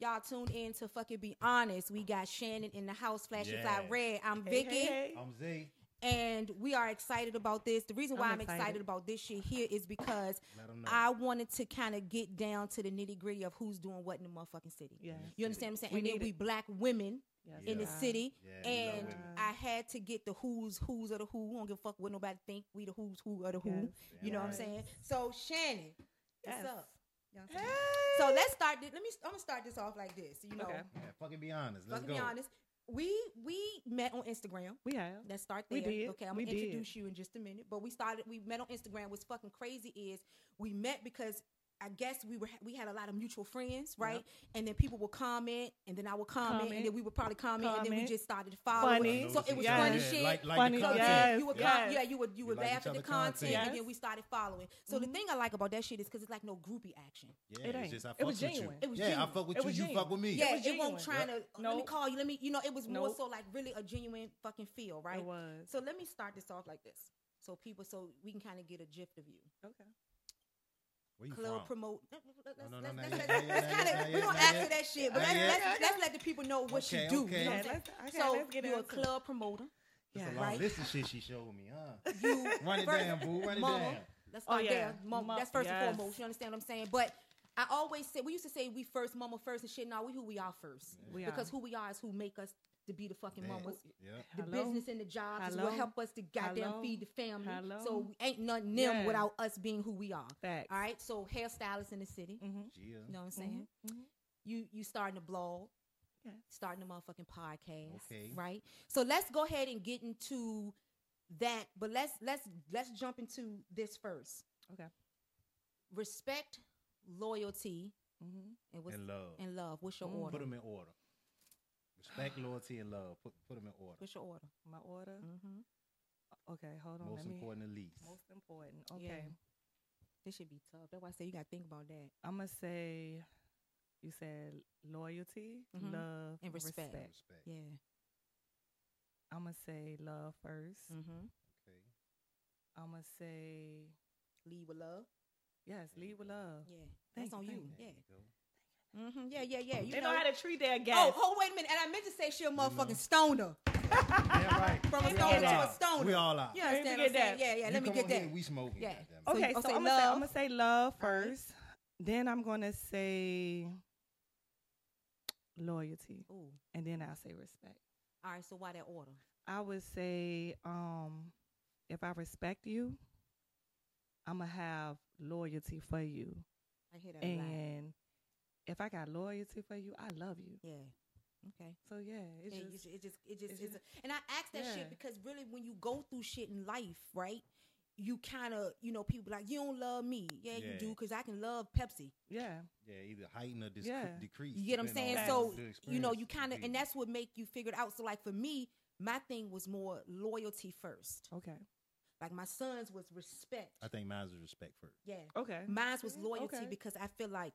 Y'all tuned in to fucking be honest. We got Shannon in the house, flashing Yeah. fly red. I'm Hey, Vicky, hey, hey. I'm Z. and we are excited about this. The reason why I'm, I'm excited. excited. about this shit here is because Let 'em know. I wanted to kind of get down to the nitty gritty of who's doing what in the motherfucking city. Yes. You understand what I'm saying? We and then need we it. black women Yes, in the city, Yeah, and. I had to get the who's who's of the who. We don't give a fuck what nobody think. We the who's who of the who. Yes. You know what I'm saying? So Shannon, what's up? You know what I'm Hey. So let's start. This, let me. I'm gonna start this off like this. You know, Okay. Yeah, fucking be honest. Let's fucking go. be honest. We we met on Instagram. We have. Let's start there. We did. Okay, I'm We gonna did. introduce you in just a minute. But we started. We met on Instagram. What's fucking crazy is we met because. I guess we were we had a lot of mutual friends, right? And then people would comment, and then I would comment, and then we would probably comment, and then we just started following. Funny. So it was Yes. funny Yeah, shit. Like, like Funny, the So Yes, you would yes. com- yeah, you would you would like laugh each at the other content, content. and then we started following. So the Mhm. thing I like about that shit is because it's like no groupie action. Yeah, It it's ain't. just I It fuck was with genuine. you. It was yeah, genuine. I fuck with It you. was You genuine. fuck with me. Yeah, was it won't genuine. trying to let me call you. Let me you know it was more so like really a genuine fucking feel, right? It was. So let me start this off like this, so people so we can kind of get a gist of you. okay. Where you Club from? promote. Let's, kind of we don't ask for that shit, but Not let's, let's let's let the people know what Okay, you do. okay. You know what I'm saying? okay, So let's get you're a into it. club promoter. It's Yeah. a long Right. list of shit she showed me, huh? You Run it first- down, boo. Run it mama, down. Let's Oh, yeah. there. Mama, Mo- that's first yes. and foremost. You understand what I'm saying? But I always say we used to say we first, mama first, and shit. Now we who we are first We because are. who we are is who make us to be the fucking Yeah. mamas. Yeah. The Hello? business and the jobs is what help us to goddamn Hello? feed the family. Hello? So we ain't nothing them Yeah. without us being who we are. Facts. All right. So hairstylists in the city. Mm-hmm. Yeah. You know what I'm saying? Mhm. You you starting to blog, Yes. starting a motherfucking podcast, Okay. right? So let's go ahead and get into that. But let's let's let's jump into this first. Okay. Respect, loyalty, Mm-hmm. and what's And love. and love. What's your Mm. order? Put them in order. Respect, loyalty, and love. Put put them in order. What's your order? My order. Mm-hmm. Okay, hold on. Most let me. important and least. Most important. Okay. Yeah. This should be tough. That's why I say you got to think about that. I'm gonna say. You said loyalty, Mhm. love, And respect. Respect. Yeah. I'm gonna say love 1st Mm-hmm. Okay. I'm gonna say Lead with love. yes. Lead with love. Yeah. Thank That's on you, you. Yeah. You go. Mm-hmm. Yeah. Yeah. Yeah. You They know how to treat their guests. Oh, hold wait a minute. And I meant to say she a motherfucking stoner. Yeah, right. From a We stoner to a out. stoner. We all out. You Let me understand get what I'm saying? that. Yeah, yeah. You Let me get that. here, we smoking. Yeah. goddamn it. So Okay, so, I'm, gonna say, I'm love. gonna say love All right. first. Then I'm gonna say loyalty, Ooh. and then I'll say respect. All right. So why that order? I would say, um, if I respect you, I'm gonna have loyalty for you, I hear that a lot. and if I got loyalty for you, I love you. Yeah. Okay. So yeah, it's Yeah, just you- it just, it just, it's it's just- and I ask that Yeah. shit because really, when you go through shit in life, right? You kind of, you know, people be like, you don't love me. Yeah, you do, because I can love Pepsi. yeah, Yeah, either heighten or dis- Yeah. decrease. You get what I'm saying? So, you know, you kind of, and that's what make you figure it out. So, like for me, my thing was more loyalty first. okay, Like my son's was respect. I think mine is respect first. Yeah. okay, Mine's was loyalty okay. because I feel like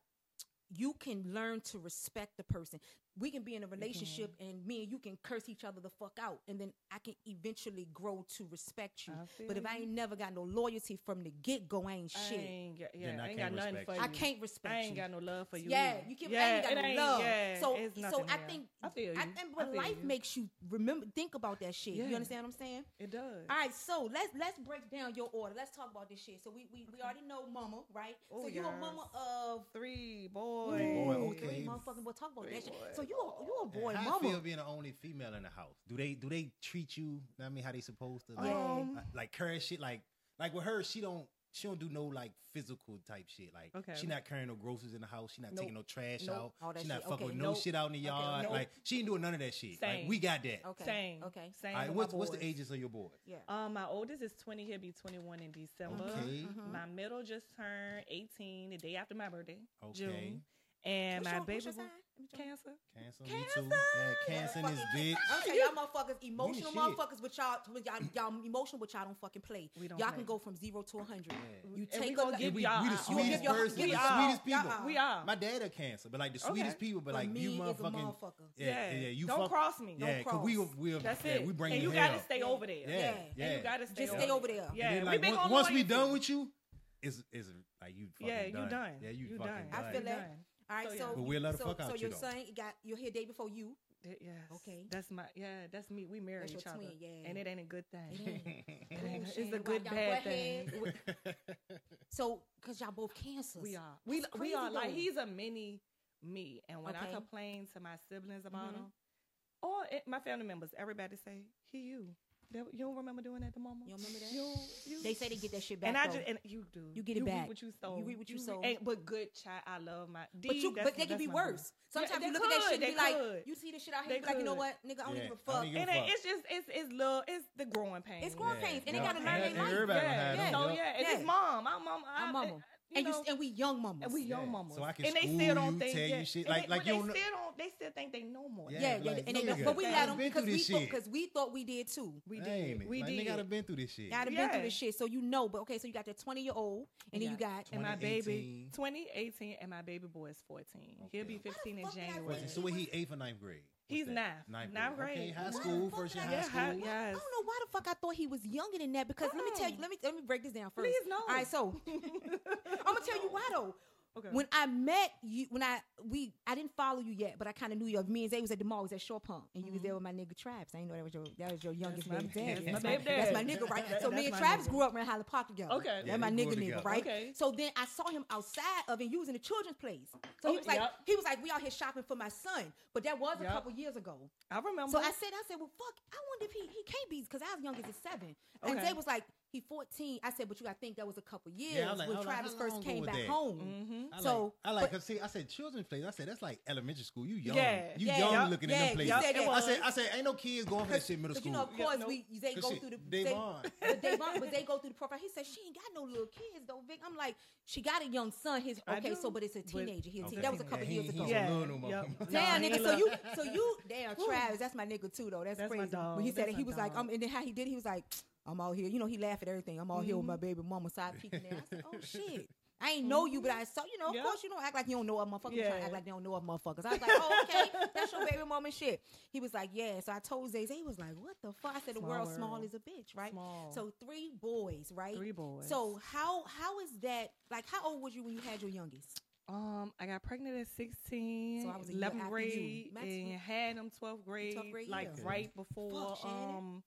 you can learn to respect the person. We can be in a relationship mm-hmm. and me and you can curse each other the fuck out, and then I can eventually grow to respect you. But feel if I ain't never got no loyalty from the get go, I ain't I shit. ain't, got- yeah, Then I I ain't can't got nothing respect for you. you. I can't respect I ain't got no love for you. yeah, either. you can. Yeah, I ain't got it no ain't- love. Yeah, so, it's so I there. think I feel you. I, and, I but feel life you. makes you remember, think about that shit. Yeah. You understand what I'm saying? it does. All right, so let's let's break down your order. Let's talk about this shit. So we we, we already know mama, right? Oh, so you a mama of Three Ooh, boy. Boy, three okay. motherfucking boy. Talk about Three that shit. boy. So you a, you a boy And how mama. I feel being the only female in the house. Do they do they treat you? I mean, how they supposed to? Like, Um, like- like carry shit. Like like with her, she don't she don't do no like physical type shit. Like Okay. she not carrying no groceries in the house. She not Nope. taking no trash Nope. out. She not shit. fucking Okay. with no Nope. shit out in the Okay. yard. Nope. Like she ain't doing none of that shit. Like Same. we got that. okay. Same. Okay. Same. All right, what's what's the ages of your boys? Yeah. Um, my oldest is 20. He'll be 21 in December. Okay. Mhm. My middle just turned 18 the day after my birthday, Okay. June. And What's my your- baby what's your boy, sign? Let me check. Cancer. Cancer, me Cancer. too. Yeah, cancer in this bitch. I'm telling y'all motherfuckers, emotional shit. motherfuckers, but y'all, but y'all, y'all emotional, but y'all don't fucking play. We don't y'all play. can go from zero to a hundred. Yeah. You And we take gonna a give we, y'all we the our- you sweetest give your- person, give the y'all- sweetest people. We are. My dad a cancer, but like the Okay. sweetest people, but But like me you is a motherfucking motherfucker. Yeah, Yeah. yeah, you Don't fuck, cross me. Yeah, Don't cause we cross. we That's yeah, it. we bring it and you you gotta stay over there. Yeah, Yeah. yeah. And you gotta stay Just over stay there. over there. Yeah. And then, we like, been once, we loyalty. done with you, it's it's like you fucking Yeah, you done. done. Yeah, you, You fucking done. I feel You that. Done. All right, So, so, yeah. But we'll let so, fuck out so you, your though. son got you're here day before you. Th- Yes. Okay. That's my yeah. That's me. We marry That's your each other, yeah. and it ain't a good thing. It ain't. It Oh, ain't a- it's a good bad butt thing. So, cause y'all both cancers. We are. We That's we are crazy, like he's a mini me, and when I complain to my siblings about Mhm. him, or it, my family members, everybody say he you. That- You don't remember doing that to mama? You don't remember that? You, you. They say they get that shit back. and I though. just and you do. You get it you back. Reap what you sow. You reap what you sow. and- but good child, I love my. D, but you, but they can be my boy. worse. Sometimes Yeah, you they look at that shit and be they like, you see this shit out here, They you be like, you know what, nigga, I don't Yeah, give a I don't fuck. even- And Give a it- fuck. it's just it's it's little it's the growing pains. It's growing Yeah, pains, and they gotta learn And- their life. everybody gonna yeah. So yeah, and Yeah. it's mom. I'm mom. I'm I- mama. You and know, you and we young mamas. and we young Yeah. mamas. So I can and they still don't you, think tell you shit, And like- they, like you they don't know- still don't. They still think they know more. Yeah, yeah, yeah, like, and they, nigga, but we I let them because we thought because we thought we did too. we did. man, we like, did. Nigga, I done been through this shit. I'd have been through Yeah. this shit, so you know. But okay, so you got that twenty year old, and then you got and my baby twenty eighteen, and my baby boy is 14. He'll be 15 in fuck did I January. So what he eighth or ninth grade? What's He's that? ninth. Ninth Ninth grade. Okay, high school, fuck first year I high Yeah, school. I yes. don't know why the fuck I thought he was younger than that. Because let me tell you, let me let me break this down first. Please no. All right, so I'm gonna tell you why though. Okay. When I met you, when I we I didn't follow you yet, but I kind of knew you. Me and Zay was at the mall, was at Short Pump, and you was mm-hmm. there with my nigga Travis. I didn't know that was your that was your youngest my- baby daddy. that's my That's baby That's my nigga, right? That- so me and my Travis nigga. grew up around Highland Park together. Okay. Yeah, that's my nigga, up nigga, right? Okay. So then I saw him outside of, and you was in the children's place. So he oh, was like, yep. he was like, we out here shopping for my son, but that was a couple years ago. I remember. So I said, I said, well, fuck, I wonder if he he can't be because I was young as a seven. And Okay. Zay was like, he 14. I said, but you, I think that was a couple years Yeah, like- when was like, Travis first came back that? home. mm-hmm. I So, like, I like, but- cause see, I said children's place. I said that's like elementary school. You young, Yeah, you yeah, young yup, looking yeah, in them you places. said. I said, I said, ain't no kids going for that shit middle But you school. know, of Yeah, course, no. we they go shit, through the Davon. They, but Davon, but they go through the profile. He said she ain't got no little kids though, Vic. I'm like, she got a young son. His okay, so but it's a teenager. He, Okay. That was a Yeah, couple he- years ago. Yeah. love no more. Damn, nigga. So you, so you, damn, Travis. That's my nigga too, though. That's, That's my crazy. dog. When he said it, he was like, um, and then how he did, he was like, I'm out here. You know, he laughed at everything. I'm out here with my Mhm. baby mama side peeking there. I said, oh shit. I ain't know you, but I saw, you know, of Yeah. course, you don't act like you don't know other motherfuckers. You trying to act like they don't know other motherfuckers. I was like, oh, okay, that's your baby mama shit. He was like, yeah. So I told Zay, Zay was like, what the fuck? I said, the world's small world. as a bitch, right? Small. So three boys, right? three boys. So how how is that? Like, how old was you when you had your youngest? Um, I got pregnant at 16, So I was a 11th grade, and had them 12th grade, grade like year. right before Fuck, Shannon.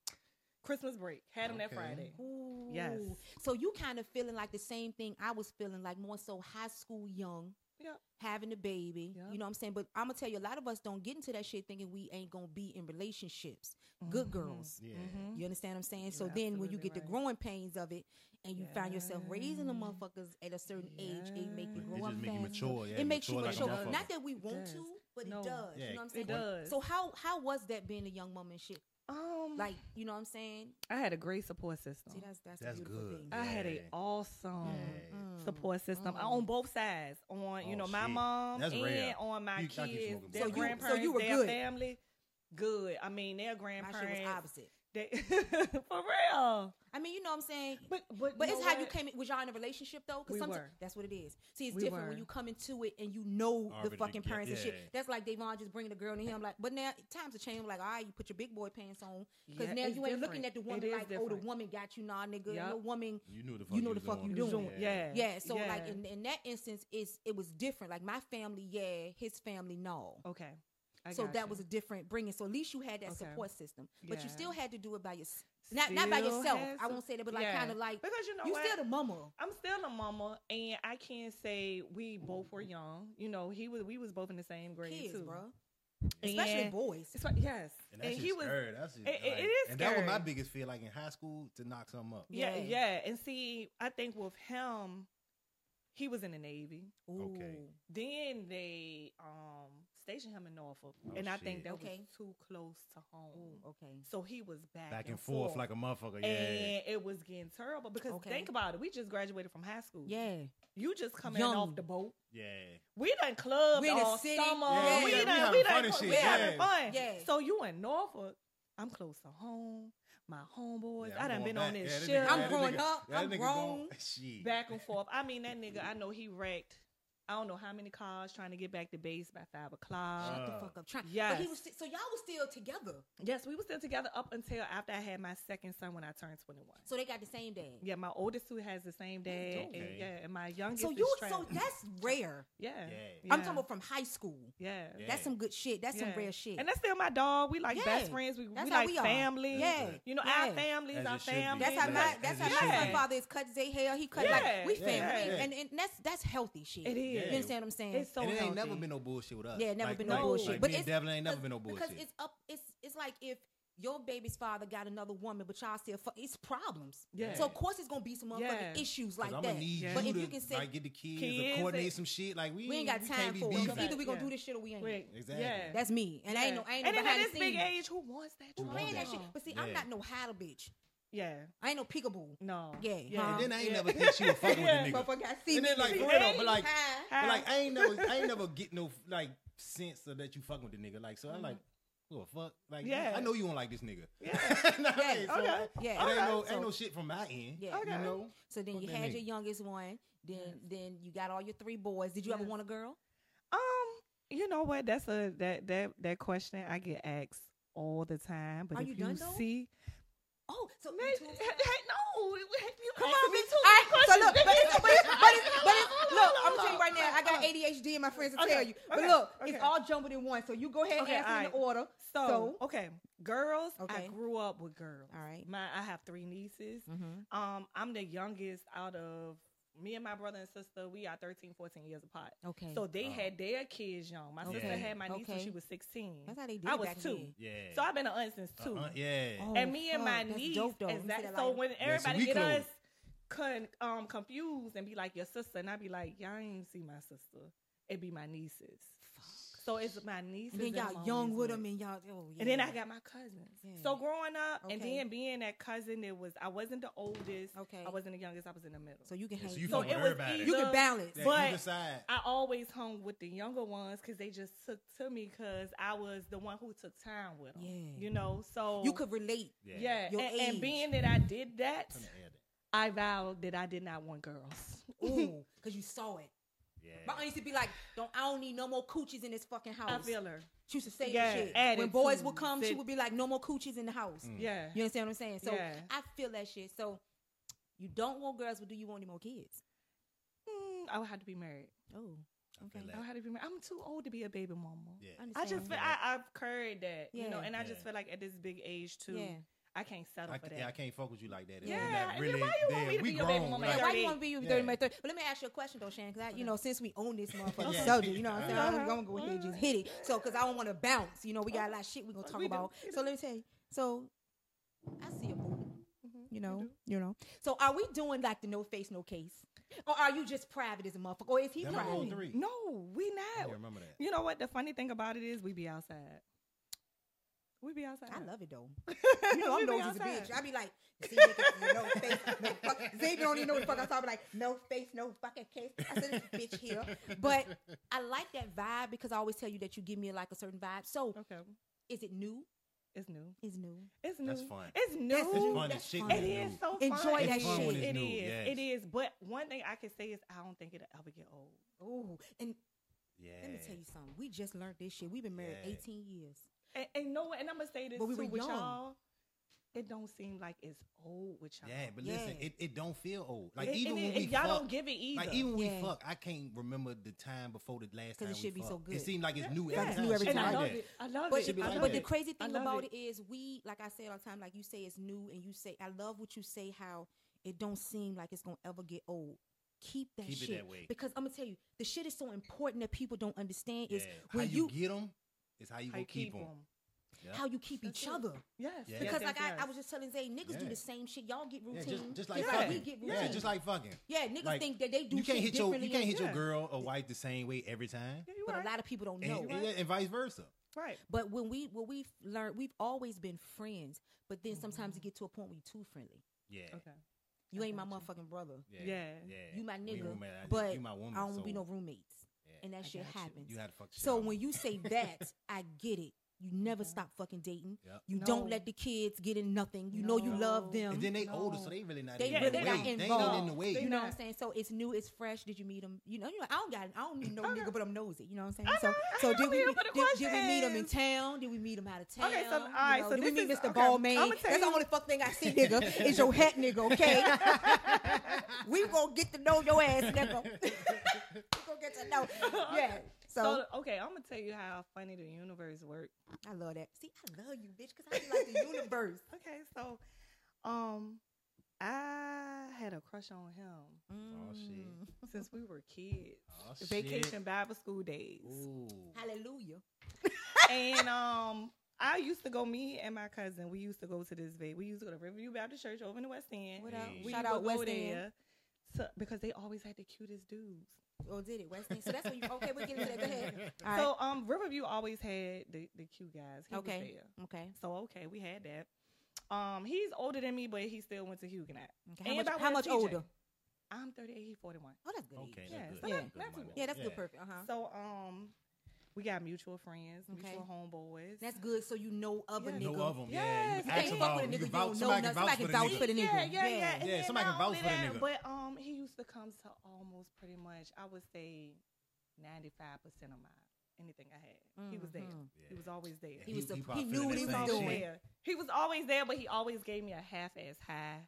Christmas break. Had them that Friday. Ooh. Yes. So you kind of feeling like the same thing I was feeling, like more so high school young, Yeah. having a baby. Yep. You know what I'm saying? But I'm gonna tell you, a lot of us don't get into that shit thinking we ain't gonna be in relationships. Good Mhm. girls. Yeah. Mhm. You understand what I'm saying? So You're then when you absolutely get the growing pains of it and you find yourself raising the motherfuckers at a certain age, it make you Yeah. grow It up just make you mature. Yeah, it makes you mature like a mature. motherfucker. Not that we want to, but No. it does. Yeah, you know what I'm it saying? does. So how how was that being a young mom and shit? Um, Like, you know what I'm saying? I had a great support system. See, that's that's, That's a good. thing. I had Yeah. a awesome Yeah. Mm. support system Mm. on both sides. On you Oh, know my shit. mom That's and rare. on my You- kids, their So you- so grandparents, you were their good. family. Good. I mean, their My grandparents. shit was opposite. They, for real. I mean, you know what I'm saying? But but But it's know how you came in. Was y'all in a relationship though? We someti- were. that's what it is. See, it's We different were. when you come into it and you know the fucking together, parents and shit. That's like Davon just bringing the girl to him. Like, but now times have changed. Like, all right, you put your big boy pants on because Yeah, now it's you ain't looking at the woman is like, oh, the woman got you, nah, nigga. Yup. No woman. You knew the fuck You know the was fuck you doing. doing. Yeah. Yeah. So like in, in that instance, it's it was different. Like my family, yeah, his family, no. Okay. I so that you. was a different bringing. So at least you had that Okay. support system, but you still had to do it by yourself. Not not by yourself. had I won't say that, but like Yeah. kind of like because you know you what? still the mama. I'm still a mama, and I can't say we both were young. You know, he was. We was both in the same grade kids, too, bro. Especially And boys. It's like, yes, And, that and he was. scary. That's just, it- it- like- it is And that was my biggest fear, like in high school, to knock something up. Yeah, Yeah. yeah, and see, I think with him, he was in the Navy. Okay. Then they um stationed him in Norfolk, Oh, and I shit. think that Okay. was too close to home. Ooh, okay. So he was back, Back and forth like a motherfucker. Yeah. and it was getting terrible because Okay. think about it, we just graduated from high school. Yeah. you just coming Young. off the boat. yeah. We done clubbed We all city. summer. Yeah, we, we done, done- we we done, having fun and we shit, having fun. Yeah. So you in Norfolk? I'm close to home. My homeboys. Yeah, I I'm done going been on this Yeah, that shit. nigga- I'm growing nigga- up. I'm nigga grown. going- back and forth. I mean, that nigga. I know he wrecked I don't know how many cars trying to get back to base by five o'clock. Shut Uh, the fuck up. Trying. But yes. he was sti- so y'all was still together. yes, we were still together up until after I had my second son when I turned twenty one. So they got the same dad. Yeah, my oldest two has the same dad, dope. and yeah, and my youngest. So is you so that's rare. yeah, Yeah. I'm talking about from high school. yeah. Yeah. That's some good shit. That's some rare shit. And that's still my dog. We like Yeah. best friends. We, That's we how like we are. family. Yeah. You know, Yeah. our families, our it should be. family. That's how my that's how my be. son father is cut his hair. He cut like we family, and, and that's that's healthy shit. It is. You understand what I'm saying? It's so and it ain't healthy. never been no bullshit with us. Yeah, never Like- been no like- bullshit. Like but me and it's Devlin ain't never been no bullshit. because bullshit. it's up. It's it's like if your baby's father got another woman, but y'all still fuck. It's problems. Yeah. So of course it's gonna be some motherfucking Yeah. issues 'Cause like I'm that. gonna need Yeah. But you if to you can say like get the kids, Kids or coordinate and- some shit. Like we, we ain't got we time for it. beefing. Either we gonna Yeah. do this shit or we ain't. Wait, Exactly. Yeah. That's me, and I ain't no. I ain't and no at behind this the big age, who wants that? Who drama? Playing that shit. But see, I'm not no hatter bitch. Yeah. I ain't no peekaboo. No. Yeah, Yeah. huh? And then I ain't Yeah. never think she was fucking Yeah. with the nigga. Motherfucker, I see And then like for real, but like, Hi. but like I ain't never, I ain't never get no like sense of that you fucking with the nigga. Like so, I'm like, what the fuck? Like, Yeah. I know you don't like this nigga. Yeah. Nah, Yeah, hey, so okay. I- Yeah. It ain't no, So- ain't no shit from my end. Yeah. Okay. You know. So then Fuck you had nigga. your youngest one. Then Yes. then you got all your three boys. Did you ever want a girl? Um, you know what? That's a that that that question I get asked all the time. But Are if you you, done, though? see, Oh, so man, you hey, two- no, you Come on, me too right, many so look, but it's, but it's, but it's, but it's, look, I'm gonna tell you right now, I got Uh, ADHD and my friends will okay, tell you. But okay, look, okay. it's all jumbled in one. So you go ahead and answer in the order. So, So- okay, girls. Okay. I grew up with girls. All right. My I have three nieces. Mm-hmm. Um, I'm the youngest out of me and my brother and sister. We are 13, 14 years apart. Okay. So they Oh. had their kids young. My sister had my niece when she was 16. That's how they did I was back two. then. Yeah. So I've been an aunt since two. Uh-uh, yeah. Oh, and me and my niece, dope, though. is that, so when so everybody we get close. us con, um, confused and be like your sister, and I be like, y'all ain't see my sister. It be my nieces. So it's my nieces. And then I'm y'all young always with them and y'all, oh, yeah. And then I got my cousins. Yeah. So growing up, and then being that cousin, it was I wasn't the oldest. Okay. I wasn't the youngest. I was in the middle. So you can Yeah, hang. so you So it with was everybody. you can balance. Yeah, but- either. I always hung with the younger ones because they just took to me because I was the one who took time with them. Yeah. You know, so You could relate. yeah, Your and, and being that I did that, Turn the air down. I vowed that I did not want girls. Ooh, because you saw it. Yeah. My aunt used to be like, "Don't I don't need no more coochies in this fucking house." I feel her. She used to say Yeah, that shit. When boys would come, she would be like, "No more coochies in the house." Mm. Yeah. You understand what I'm saying? So Yeah. I feel that shit. So you don't want girls, but do you want any more kids? Mm, I would have to be married. Oh, okay. feel that. I would have to be married. I'm too old to be a baby mama. Yeah. I I just feel I, I've heard that, you know, Yeah. and I just Yeah. feel like at this big age too, Yeah. I can't settle I, for that. yeah, I can't fuck with you like that. If Yeah, we not and then really why you want me to we be your baby grown, mama like- Why you want to be with Yeah. 30 minutes? 30? But let me ask you a question though, Shannon, because you know, since we own this motherfucker, Yeah. subject, you know what I'm saying? I'm, gonna go ahead and just hit it. So, because I don't want to bounce. You know, we got a lot of shit we gonna talk We about. We So let me tell you. So I see a boo. Mhm, You know, you know. So are we doing like the no face, no case, or are you just private as a motherfucker, or is he That private? No, we I not. remember that. You know what? The funny thing about it is we be outside. We be outside. I love it though. you You know, I'm nosy as a bitch. I be like, see, nigga, no face, no fuck. Xavier don't even know what the fuck I'm talking. Like, no face, no fucking case. I said, this bitch here. But I like that vibe because I always tell you that you give me like a certain vibe. So, okay, is it new? it's new. Is new. It's new. That's fun. It's new. It's fun That's shit. fun. it's is new. so Enjoy fun. that It shit. when it's It new, is. yes. It is. But one thing I can say is I don't think it'll ever get old. Ooh, and Yeah. let me tell you something. We just learned this shit. We've been married Yeah. 18 years. And, and you know what? And I'm gonna say this But we too were with young. y'all. It don't seem like it's old with y'all. Yeah, but listen, Yeah. it, it don't feel old. Like It- even it- when it- we y'all fuck, don't give it either. like even when Yeah. we fuck, I can't remember the time before the last 'Cause time it should we be so fucked. good. It seemed like it's new Yeah. every It's time. new every Shit and I time. like love that. it. I love But, it. should be I like love but that. the crazy I thing love about it. it is we, like I say all the time, like you say it's new and you say, I love what you say, how it don't seem like it's going to ever get old. Keep that Keep it shit. that way. Because I'm going to tell you, the shit is so important that people don't understand is Yeah. when how you, you, get them is how you How gonna you keep them. Yeah. how you keep That's each it. other. Yes. Yeah. yes, Because yes, like I, I was just telling Zay, niggas do the same shit. Y'all get Yeah, routine. just, just like Yeah. we fucking. get Yeah, routine. just like fucking. Yeah, niggas Like, think that they do You can't shit hit your you can't hit your girl or wife the same way every time, Yeah, you but right. a lot of people don't know. and- and vice versa. right. But when we when we've learned, we've always been friends. But then sometimes you get to a point where you're too friendly. Yeah. Okay. You I ain't my you. motherfucking brother. Yeah. Yeah. yeah. You my nigga, roommate, but you my woman. I don't so, be no roommates, yeah. And that I shit got you. happens. You had to fuck. shit So out when you say that, I get it. You never stop fucking dating. Yep. You No. don't let the kids get in nothing. You know you love them. And then they No. older, so they really not. They even really in the not way. They ain't involved. in the way. You know what I'm saying? So it's new, it's fresh. Did you meet them? You know, you know, I don't got, I don't need no Okay. nigga, but I'm nosy. You know what I'm saying? I So, know. so did we, meet, for the did, did we meet him in town? Did we meet them out of town? Okay, so, You know, so did we meet is- Mr. okay, Ball I'ma man? That's the only fuck thing I see, nigga. Is your hat, nigga? Okay, we gonna get to know your ass, nigga. We gonna get to know. Yeah. So, So, okay, I'm gonna tell you how funny the universe works. I love that. See, I love you, bitch, because I be like the universe. Okay, so um I had a crush on him Oh, shit. Mm. since we were kids. Oh, The shit. vacation Bible school days. Ooh. Hallelujah. and um I used to go, me and my cousin, we used to go to this va- we used to go to Riverview Baptist Church over in the West End. What up? Hey. We Shout out West End. to, because they always had the cutest dudes. Oh, did it? West End. So that's what you. Okay, we'll get into that. Go ahead. All right. So um Riverview always had the, the cute guys. He was okay. there. Okay. So okay, we had that. Um, he's older than me, but he still went to Huguenot. Okay. How And much, how much older? I'm 38, he's 41. Oh, that's good. Okay, age. Yeah, that's so good. not- That's not good too. Yeah, that's Yeah. good. Perfect. Uh huh. So um, we got mutual friends, Okay. mutual homeboys. That's good. So you know of a Yeah. nigga. No of them. Yeah, Yes. you You can ask fuck about with a them. You can vouch. don't know Somebody nothing. can vouch Somebody for can the vouch for the nigga. Yeah, yeah, yeah. Yeah. And Yeah, then somebody can vouch for the that, nigga. But um, he used to come to almost pretty much, I would say, 95 percent of my anything I had. He was there. Mhm. He was always there. He was He- the- he probably he knew what he was always doing. there. He was always there, but he always gave me a half ass high.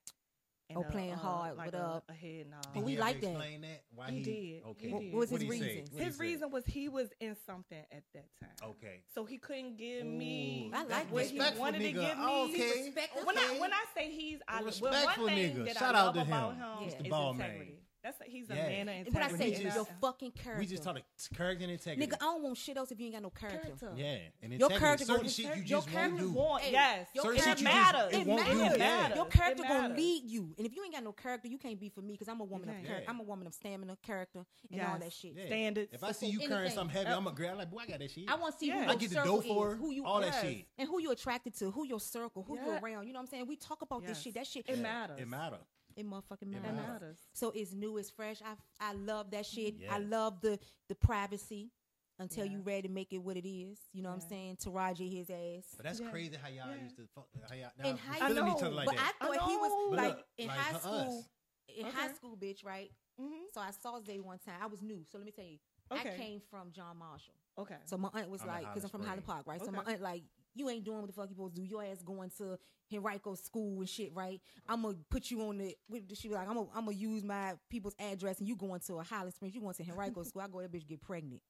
And Oh, a, playing uh, hard, like what up? A head nod. But we Did he ever like that. Explain that. Why He he, did. Okay. He What- did. what was his What'd he say? reasons? What'd he His reason was he was in something at that time. Okay. So he couldn't give me I like what he Respectful wanted to nigga. give me. Okay. Respect When I when I say he's, I well, one thing nigga. that Shout I out love to about him. him Yeah. is Mr. Ball Man. Integrity. That's a, he's a Yeah. man of And what I say is just- your fucking character. We just talk character and integrity. Nigga, I don't want shit else if you ain't got no character. Character. Yeah, and Your integrity. character certain gonna- shit you your just won't do. Want, Hey, yes. your Certain it shit you matters. just it It won't do. matters. Yeah. Your character gonna matters. lead you, and if you ain't got no character, you can't be for me because I'm a woman of can't. character. Yeah. I'm a woman of stamina, character, and all that shit. Yeah. Standards. If I see you Anything. carrying something heavy, I'm a girl. Like, boy, I got that shit. I want to see who I your get the circle dough for is, who you all that shit. and who you attracted to, who your circle, who you Yeah. around. You know what I'm saying? We talk about this shit. That shit, It matters. it, matters. It matter. motherfucking It It matters. matters. matters. So it's new, it's fresh. I I love that shit. Yeah. I love the the privacy until Yeah. you ready to make it what it is. You know what I'm saying? Taraji his ass. But that's Yeah. crazy how y'all Yeah. used to fuck. How y'all, In now, high feeling each school. other like but that. I thought I he was But like look, in like high school. us. In high school, bitch, right? Mm-hmm. So I saw Zay one time. I was new, so let me tell you. I came from John Marshall. Okay. So my aunt was I'm like, because I'm from Highland Highland Park, right? So my aunt like, you ain't doing what the fuck you supposed to do. Your ass going to Henrico school and shit, right? I'm gonna put you on the. She was like, I'm gonna, I'm gonna use my people's address, and you going to a Highland Springs. You going to Henrico school? I go that bitch get pregnant.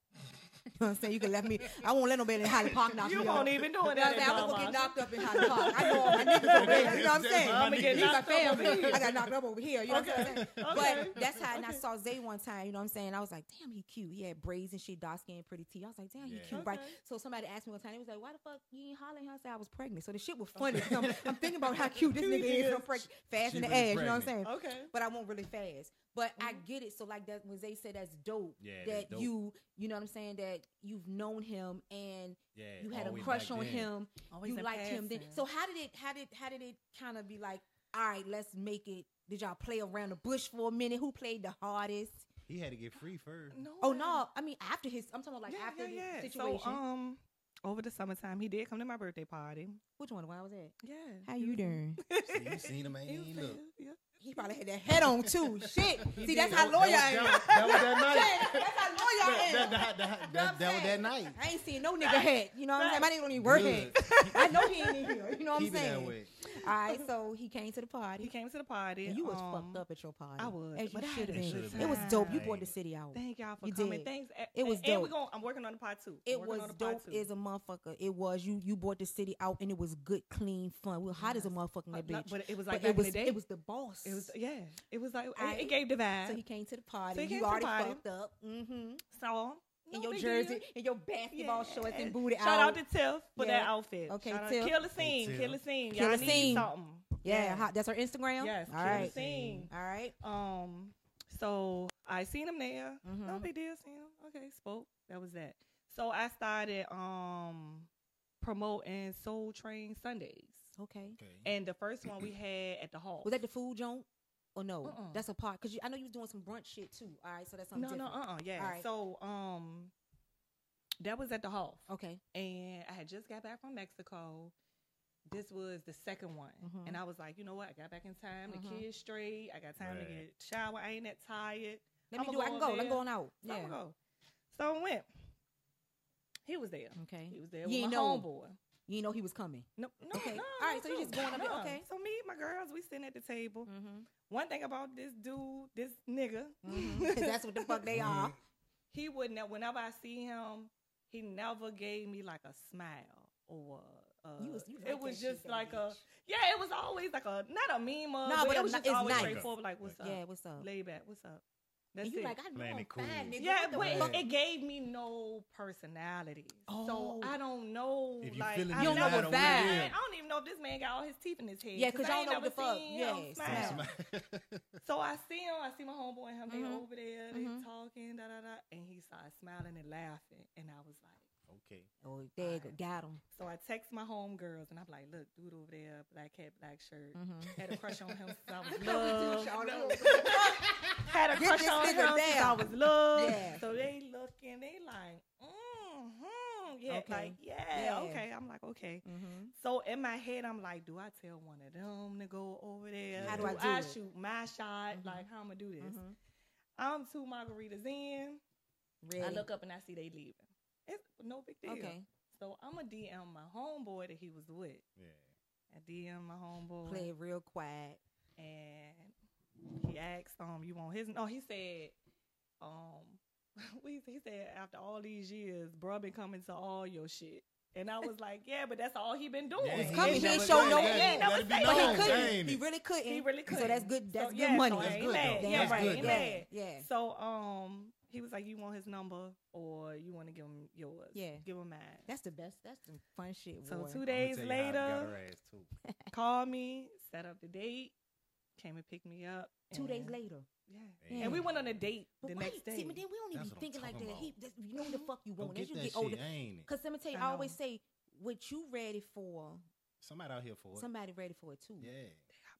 You know what I'm saying? You can let me. I won't let nobody in Highland Park knock You me You won't up. even do You know it. what I'm? I'm gonna get knocked up in Highland Park. I know all my niggas over there. You know what I'm saying? I'ma get These my knocked up over family. here. I got knocked up over here. You know what I'm saying? Okay. But that's how, and I saw Zay one time. You know what I'm saying? I was like, damn, he cute. He had braids and shit, dark skin, pretty teeth. I was like, damn, he Yeah. cute, right? So somebody asked me one time, they was like, why the fuck you ain't hollering? I said I was pregnant. So the shit was funny. I'm, I'm thinking about how cute this nigga is. is. I'm pregnant, fast She in the really ass. You know what I'm saying? Okay. But I won't really fast. But I Mhm. get it. So like that when Zay said that's dope. Yeah, that dope. you, you know what I'm saying? That you've known him and Yeah, you had a crush on then. him Always you in liked him then. So how did it how did how did it kind of be like, all right, let's make it did y'all play around the bush for a minute? Who played the hardest? He had to get free first. no. Oh no, I mean after his I'm talking about like yeah, after yeah, yeah. the situation. So um, over the summertime, he did come to my birthday party. Which one? Where I was at? Yeah. How you doing? See, you seen him, man. he He ain't look. Yeah. He probably had that head on too. Shit. He See, that's how that I am. was- That was that night. That's how loyal I am. that, that, that, that, that was that night. I ain't seen no nigga head. You know what I'm saying? My nigga don't even work head. I know he ain't in here. You know what I'm Keep it that saying? Way. All right, so he came to the party. He came to the party. And you was um, fucked up at your party. I was, As you but I should have a been. It was dope. You brought the city out. Thank y'all for You coming. did. Thanks. It was and, And we dope. going I'm working on the part two. I'm It was on the part dope two. as a motherfucker. It was you. You brought the city out, and it was good, clean fun. We were hot as a Yes. motherfucker Uh, bitch. but it was like it was the it was the boss. It was yeah. It was like it- it, gave the vibe. so he came to the party. So he came you to the already party. fucked up. Mm-hmm. so In your jersey, deal. in your basketball Yeah. shorts and booty Shout out. out to Tiff for Yeah. that outfit. Okay, Shout out- Tiff. Kill the scene. Tiff. Kill the scene. Kill Y'all the need scene. something. yeah, hot. that's her Instagram. Yes. All kill right. the scene. All right. Um. So I seen him there. No Mhm. big deal. Seen him. Okay. Spoke. That was that. So I started um promoting Soul Train Sundays, Okay. Okay. and the first one we had at the hall. Was that the food joint? Or no? Uh-uh. That's a part because I know you was doing some brunch shit too. All right, so that's something no, no, different. uh, uh yeah. All right. So, um, That was at the Hoff. Okay. and I had just got back from Mexico. This was the second one, Mhm. and I was like, you know what? I got back in time. Mhm. The kids straight. I got time to get shower. I ain't that tired. Let me I'ma do. I can go go. over Let me go on out. So Yeah. I'ma go. So I went. He was there. Okay. He was there You with ain't my know. homeboy. You didn't know he was coming. No, no, Okay. no. All right, so you just going up there, no. okay. So me, and my girls, we sitting at the table. Mm-hmm. One thing about this dude, this nigga, Because that's what the fuck they are. he would ne- whenever I see him, he never gave me like a smile or uh, You was- you like it was just like a bitch. yeah, it was always like a not a meme, Nah, but, but it was a- just always nice. straightforward. Like, what's up? Yeah, what's up? Lay back, what's up? That's And you it. like, I know Playing I'm cool. fine, nigga. yeah, What but fuck? it, it gave me no personality. Oh. So I don't know. If you like, feeling I it, you never know what vibe. it is. I don't even know if this man got all his teeth in his head. Yeah, 'cause I y'all ain't know what never the fuck. seen Yeah, him smile. smile. So I see him, I see my homeboy and him, they Mhm. over there, they Mhm. talking, da da da. And he started smiling and laughing. And I was like, okay. Oh, there you go. Got him. so I text my homegirls and I'm like, look, dude over there, black hat, black shirt. Mm-hmm. Had a crush on him since I was Y'all know. little. Had a Get crush on him nigga since I was little. Yeah. So they looking, they like, mm-hmm. Yeah, Okay. like, yeah, Yeah. okay. I'm like, okay. Mm-hmm. So in my head, I'm like, do I tell one of them to go over there? How do do I do I it? shoot my shot? Mhm. Like, how I'm gonna do this? Mm-hmm. I'm two margaritas in. Ready. I look up and I see they leaving. It's no big deal. Okay. So I'm gonna DM my homeboy that he was with. Yeah. I DM my homeboy Play real quiet. and he asked, um, you want his? No, he said, um, we he said after all these years, bruh been coming to all your shit. And I was like, yeah, but that's all he been doing. Yeah, he coming, ain't he ain't show no- yeah, he ain't let never it But he couldn't. He really couldn't. He really So couldn't. So that's good. That's So, good yeah, money. So That's good, mad. though. Yeah, That's right. good, ain't mad. Yeah. So um, he was like, "You want his number, or you want to give him yours? Yeah. give him mine." That's the best. That's some fun shit. So boy. two days tell you how I got later, her ass, too. called me, set up the date, came and picked me up. Two days later. Yeah. Yeah. And we went on a date But the why next you- day. See, but then we don't even That's be thinking like that. about. He, that's, you know what the fuck you want. As get you that get shit, older, ain't it? Cause let me tell you, I I always say, what you ready for, Somebody out here for it. somebody ready for it too. Yeah.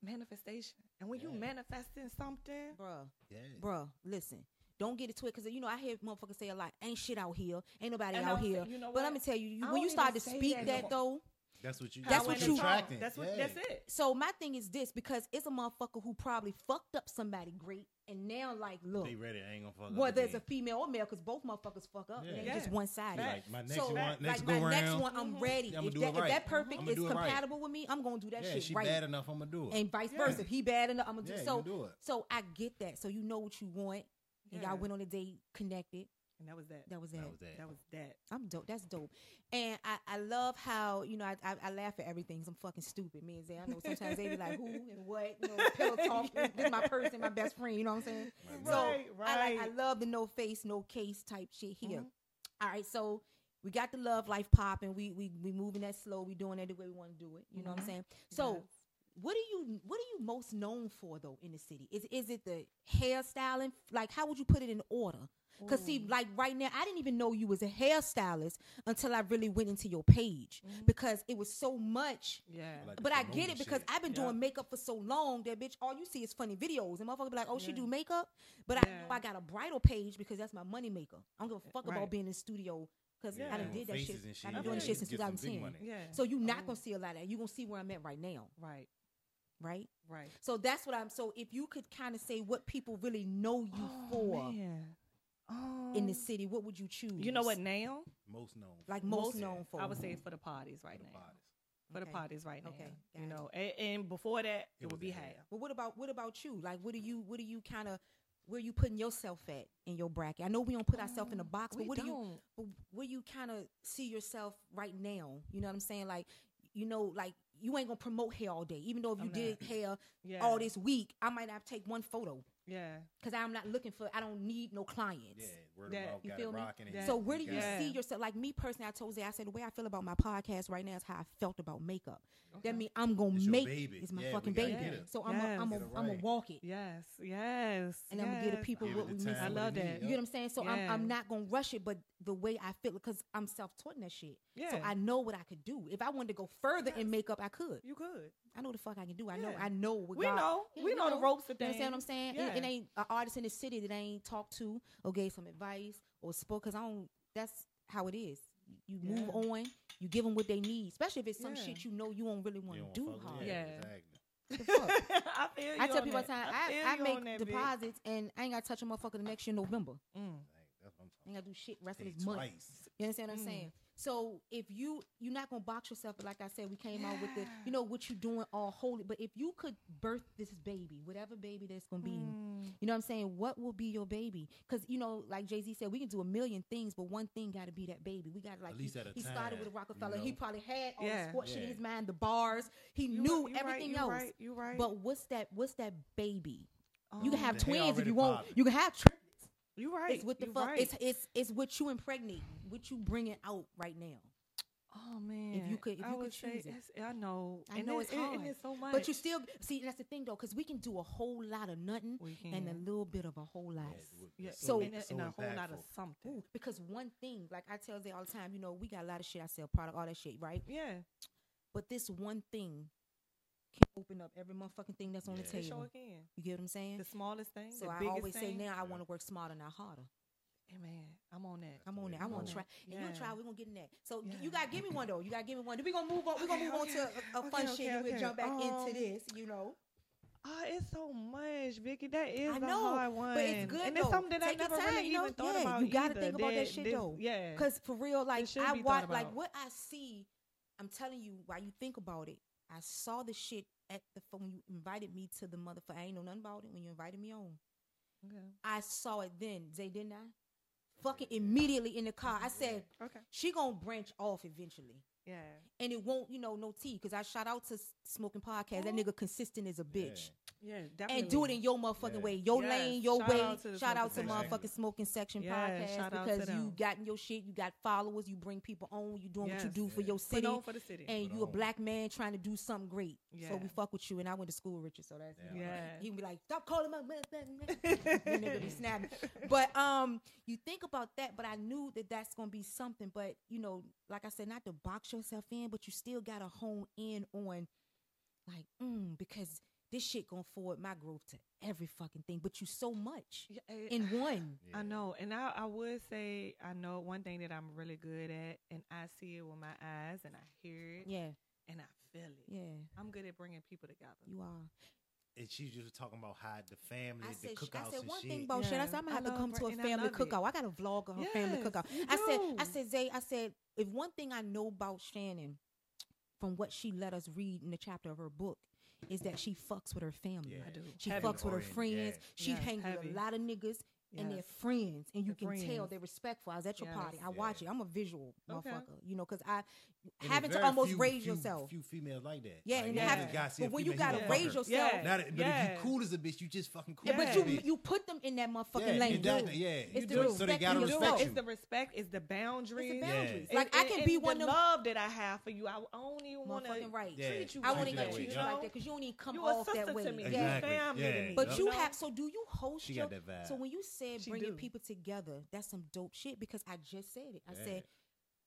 manifestation. And when you Yeah. manifesting something, Bruh, Yeah. bruh, listen. Don't get it twisted. Cause you know I hear motherfuckers say a lot. Ain't shit out here. Ain't nobody And out I'm here. saying, you know but what? let me tell you, you when you start to speak that that, no though. That's what you. That's what you- the attracting. That's what. Yeah. That's it. So my thing is this because it's a motherfucker who probably fucked up somebody great, and now like look, They ready. I ain't gonna fuck up whether it's a female or male, because both motherfuckers fuck up. Yeah. It ain't Yeah. just one sided. Like my next so one, like next my go next one, I'm Mhm. ready. Yeah, I'ma if, do that, it if that perfect is do it right. compatible with me, I'm gonna do that yeah, shit she right. bad enough. I'm gonna do it. and vice Yeah. versa. If he bad enough, I'm gonna do yeah, so. do it. So I get that. So you know what you want, and Yeah. y'all went on a date, connected. And that was that. That was it. That was that. That was that. I'm dope. That's dope. And I, I love how, you know, I, I, I laugh at everything 'cause I'm fucking stupid. Me and Zay, I know sometimes they be like, who and what, you know, pillow talk. Yeah. This is my person, my best friend, you know what I'm saying? Like, So Right, I like, I love the no face, no case type shit here. Mhm. All right, so we got the love life popping. We we we moving that slow. We doing it the way we want to do it. You know what I'm Mhm. saying? So Yes. What are you what are you most known for though in the city? Is is it the hairstyling? Like how would you put it in order? Cause see, like right now, I didn't even know you was a hairstylist until I really went into your page Mhm. because it was so much. Yeah. Like But I get promoting it because shit. I've been Yeah. doing makeup for so long that bitch, all you see is funny videos. And motherfucker be like, oh, she do makeup. But I Yeah. know I got a bridal page because that's my money maker. I don't give a fuck about being in the studio because Yeah. I done did that shit. shit. I've been doing this shit since Get some big 2010. yeah. So you're not Oh, gonna see a lot of that. You're gonna see where I'm at right now, Right. Right? Right. So that's what I'm. So if you could kind of say what people really know you Oh, for man. in the Um, city, what would you choose? You know what now? Most known. Like for most known for. I would say for the parties right For the now. bodies. For the parties right now. Okay, got You know, and, and before that, it, It would be the hair. hair. But what about what about you? Like, what do you what do you kind of where you putting yourself at in your bracket? I know we don't put ourselves in a box, but what do you don't. but where you kind of see yourself right now? You know what I'm saying? Like, you know, like you ain't gonna promote hair all day, even though if you I'm did not. hair Yeah. all this week, I might not take one photo Yeah. because I'm not looking for. I don't need no clients. Yeah, word Yeah, of mouth you got feel it me? rocking. Yeah. So where do you Yeah. see yourself? Like me personally, I told you, I said the way I feel about my podcast right now is how I felt about makeup. Okay. That means I'm gonna It's make baby. it's my Yeah, fucking baby. get. So I'm Yes. a, I'm a, Get it I'm a right. walk it. Yes. Yes. And I'm gonna give the people Give what it we the miss. I love that. need, You get what I'm saying? So I'm, I'm not gonna rush it, but the way I feel because I'm self taught in that shit. Yeah. So I know what I could do. If I wanted to go further in makeup, I could. you could. I know the fuck I can do. I know I know what We God- know. Yeah, we we know, the know. ropes of You things. understand what I'm saying? It- It, ain't an artist in the city that I ain't talked to or gave some advice or spoke because I don't. That's how it is. You move on. You give them what they need, especially if it's some Yeah. shit you know you don't really want to don't do fuck with- hard. Yeah. exactly. The fuck? I feel you I tell on people all the that. time, feel I, I you make on that, bitch. deposits and I ain't got to touch a motherfucker the next year November. Mm. Like, that's what I'm I ain't got to do shit rest of this month. You understand what I'm Mm. saying? So if you you're not gonna box yourself, but like I said, we came out with the you know what you're doing all holy. But if you could birth this baby, whatever baby that's gonna be, Mm. you know what I'm saying? What will be your baby? Because you know, like Jay Z said, we can do a million things, but one thing got to be that baby. We got to like At least he, at a he started with a Rockefeller. you He probably had all Yeah. the sports shit in Yeah. his mind, the bars. He You knew right, everything right, else. You right, you right. But what's that? What's that baby? Oh, you can have twins if you want. popping. You can have triplets. you right. It's what the you fuck. Right. It's it's it's what you impregnate, what you bringing out right now. oh man. If you could- if I you could would say choose it. I know. I and know it- it's hard, and it's so much. But you still see that's the thing though, because we can do a whole lot of nothing and a little bit of a whole lot. Yeah, it would be yeah, So- and, a- so and a whole lot of something. Ooh, because one thing, like I tell Zay all the time, you know, we got a lot of shit. I sell product, all that shit, right? Yeah. But this one thing can open up every motherfucking thing that's on Yeah. the It table. sure can. You get what I'm saying? The smallest thing. so the I biggest always say now, I want to work smarter, not harder. Hey, man, I'm on that. I'm on that. I you want on to it. try. And you gonna try. We're gonna get in that. So Yeah. you gotta give me one though. You gotta give me one. Then we gonna move on. We gonna Okay, move okay. on to a, a Okay, fun okay, shit and we'll okay. jump back Um, into this. You know. Oh, it's so much, Vicky. That is I a know, hard one. but it's good and it's something that Take I your never time, really you know? even thought Yeah, about. you gotta either. think about that shit, this- though. Yeah. Cause for real, like I be watch, like what I see. I'm telling you, while you think about it, I saw the shit at the when you invited me to the motherfucker. I ain't know nothing about it when you invited me on. okay. I saw it then. Zay didn't I? Fucking immediately in the car. I said Okay. she gonna branch off eventually. Yeah. and it won't, you know, no tea. Because I shout out to Smoking Podcast. That nigga consistent as a bitch. Yeah. Definitely. And do it in your motherfucking Yeah. way, your Yes. lane, your Shout way. out shout out to Smoking Section. motherfucking Smoking Section Yeah, Podcast shout out to because you them. gotten your shit, you got followers, you bring people on, you doing what you Yes. do for Yeah. your Put city, on for the city. and Put you a black man trying to do something great. So we fuck with you, and I went to school with Richard, so that's Yeah. Yeah. He would be like, stop calling my motherfucking name." And nigga be snapping. But um, you think about that, but I knew that that's gonna be something. But you know, like I said, not to box yourself in, but you still gotta hone in on, like, mm, because this shit gonna forward my growth to every fucking thing. But you so much Yeah, eh, in one. Yeah. I know, and I, I would say I know one thing that I'm really good at, and I see it with my eyes, and I hear it, Yeah, and I feel it. yeah, I'm good at bringing people together. you are. And she just talking about how the family, I the said, cookouts I said and one shit. thing about shit. I said I'm gonna I have to love come to a bring- and I family love it. cookout. I got a vlog of her family Yes, cookout. you I said, I said, Zay, I said, if one thing I know about Shannon, from what she let us read in the chapter of her book, is that she fucks with her family. Yeah. I do. She Heavy. fucks with her friends. yeah. She Yes, hangs with a lot of niggas. And they're friends, and you The can tell they're respectful. I was at your Yes. party. I Yeah. watch it. I'm a visual Okay. motherfucker, you know, because I And having to almost few- raise few- yourself. Few females like that. Yeah, Like, and you have- just gotta see but when you gotta raise her. yourself, Yeah. Not that- but if Yeah. you cool as a bitch, you just fucking cool. yeah, but you bitch. you put them in that motherfucking yeah, lane. exactly. Yeah, It's you the do it so they respect gotta you You do. do. respect It's the respect. It's the boundaries. It's the boundaries. And- Like I can and be the one of them love that I have for you. I don't even want to motherfucking right. Yeah. treat you. I like won't even that that, treat you yeah. like that because you don't even come off that way. to me. Yeah. Exactly. family Yeah. But you have so do you host She your got that vibe. so when you said bringing people together, that's some dope shit because I just said it. I said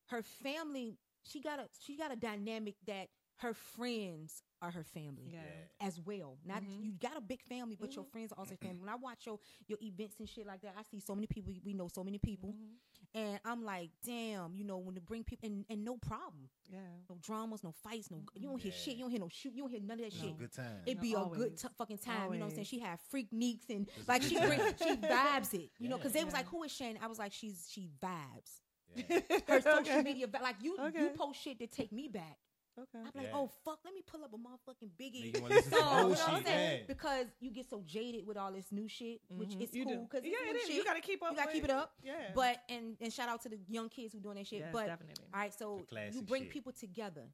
her family, she got a she got a dynamic that her friends are her family Yeah. as well. Not Mhm. you got a big family, but your Mhm. friends are also family. When I watch your your events and shit like that, I see so many people. We know so many people, Mhm. and I'm like, damn, you know, when to bring people and, and no problem, Yeah. no dramas, no fights, no you don't hear Yeah. shit, you don't hear no shoot, you don't hear none of that It's shit. good time. It'd No, be a good t- fucking time. You know what I'm saying? She had freak neeks and like she time. bring, she vibes it. You know, because Yeah. they was like, "Who is Shannon?" I was like, "She's she vibes." Yeah. Her social Okay. media, like you, you post shit that take me back. Okay. I'm like, Yeah. "Oh fuck, let me pull up a motherfucking Biggie Nigga wanna listen to song." You know what I'm saying? yeah. Because you get so jaded with all this new shit, which Mhm. is You cool because yeah, it is. shit. You gotta keep up. You gotta keep it up. Yeah. But and and shout out to the young kids who doing that shit. yes, but definitely. all right, so you bring shit. people together,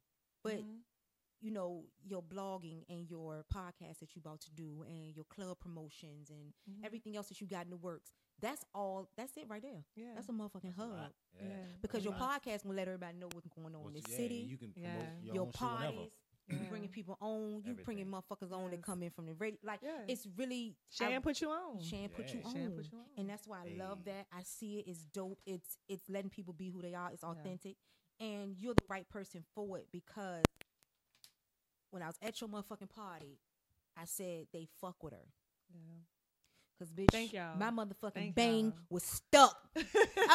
but Mhm. you know your blogging and your podcast that you about to do and your club promotions and Mhm. everything else that you got in the works that's all that's it right there Yeah. that's a motherfucking That's hub lot. Yeah. Yeah. because your a lot. podcast will let everybody know what's going on What in the you- yeah, city You can promote Yeah. your, your own shit parties you Yeah. bringing people on you bringing motherfuckers on that come in from the radio like Yeah. it's really Shan I- put you on. Shan put you Yeah. on. Shan put you on. and that's why I love that. I see it. It's dope. It's it's letting people be who they are. It's authentic, and you're the right person for it because when I was at your motherfucking party, I said they fuck with her Yeah. Because bitch, Thank y'all. my motherfucking Thank bang y'all. was stuck. I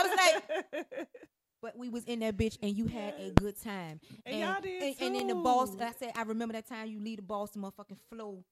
was like, but we was in that bitch and you had a good time. And y'all did and, and in the boss. I said I remember that time you leave the boss, the motherfucking flow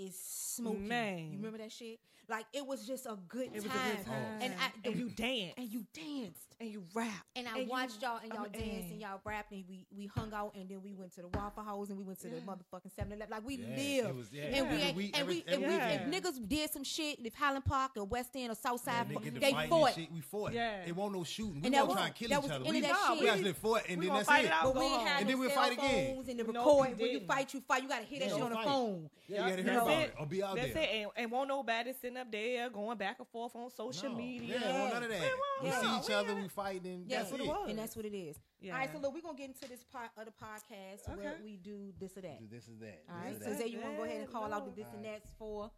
is smoking. Man. you remember that shit? Like it was just a good It was time. a good time. And I and you danced and you danced. and you rap And I And watched y'all and y'all mean, danced and y'all rapped and we we hung out and then we went to the Waffle House and we went to the motherfucking 7-Eleven. Like we Yeah, lived. was- yeah, and we every ain't- week, and we every and we if niggas did some shit, if Highland Park or West End or South Yeah, Side, they fought, they fought. shit. We fought. Yeah. It won't no shooting. We And won't try was- and kill each other. We, of that Nah, shit. we actually fought and then that's it. it. But we Go ain't home. had And then we'll cell fight again. phones and the Nope, record. when you fight, you fight. You gotta hear that Yeah, shit on the phone. Yeah, you gotta hear That's about it. it or be out That's there. it. And, and won't nobody sitting up there going back and forth on social No. media. Yeah, well, none of that. We Yeah. see each We other, we fight, and Yeah, that's what it. it was. and that's what it is. Yeah. All right, so look, we're gonna get into this part of the podcast where Okay. we do this or that. Do This is that. All This right, is so that. say you want to go ahead and Yeah, call out the no. this and All right. that's for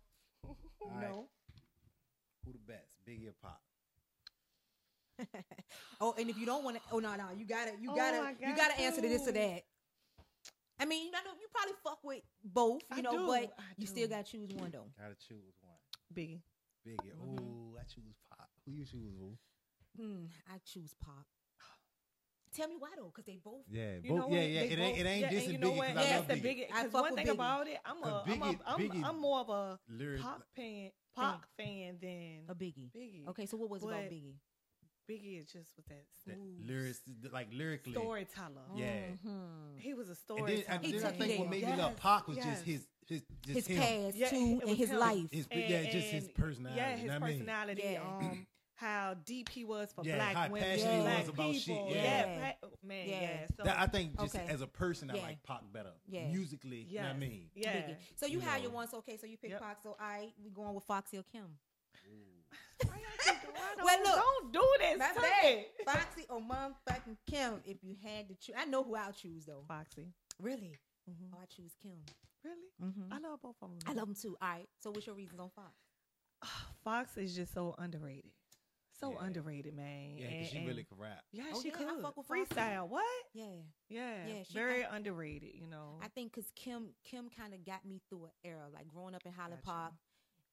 All you right. Who the best? Biggie or Pac? Oh, and if you don't want to, oh no, no, you gotta, you Oh, gotta, I you got gotta answer to this or that. I mean, you know, you probably fuck with both, you I know, do, but I you still gotta choose one though. Gotta choose one. Biggie. Biggie. Mhm. Ooh, I choose Pac. Who you choose, Who? Hmm, I choose Pac. Tell me why though, because they both. Yeah, You know both, yeah, what? yeah. They It ain't, it both- ain't yeah, and dissing you know Biggie what? because I love the Biggie. Biggie. I fuck one with thing Biggie. about it, I'm a, Cause I'm, a, Biggie- I'm, Biggie- I'm more of a Lyric, Pac fan, Pac fan than A Biggie. Biggie. Okay, so what was it about Biggie? Biggie is just with that that smooth lyrics, like lyrically. storyteller. Yeah. Mhm. He was a And storyteller. then, I, He then I think what there. made me love Pac was yes. just his, his, just His him. past Yeah, too, and his him. life. His, yeah, just his personality. Yeah, you his know I mean? personality. Yeah. Um, how deep he was for Yeah, black how women, passionate he black was about shit, people. yeah. Yeah. man, Yeah. yeah. So That, I think just Okay. as a person, I Yeah. like Pac better. Yeah. Musically, you know what I mean? yeah. Biggie. So you You had know. your ones, okay, so you pick Yep. Pac. So I we going with Foxy or Kim. Why y'all keep- why Well, don't- look, don't do this. My to bad. Foxy or motherfucking Kim. If you had to choose, I know who I'll choose though. Foxy. Really? Mhm. Oh, I choose Kim. Really? Mm-hmm. I love both of them. I love them too. All right. So what's your reasons on Fox? Fox is just so underrated. So Yeah. underrated, man. Yeah, and, because she and- really could rap. Yeah, Oh, she yeah, I could. fuck with Foxy. Freestyle. What? Yeah. Yeah. Yeah, she- Very I- underrated. You know. I think because Kim Kim kind of got me through an era, like growing up in Highland Got you. Park,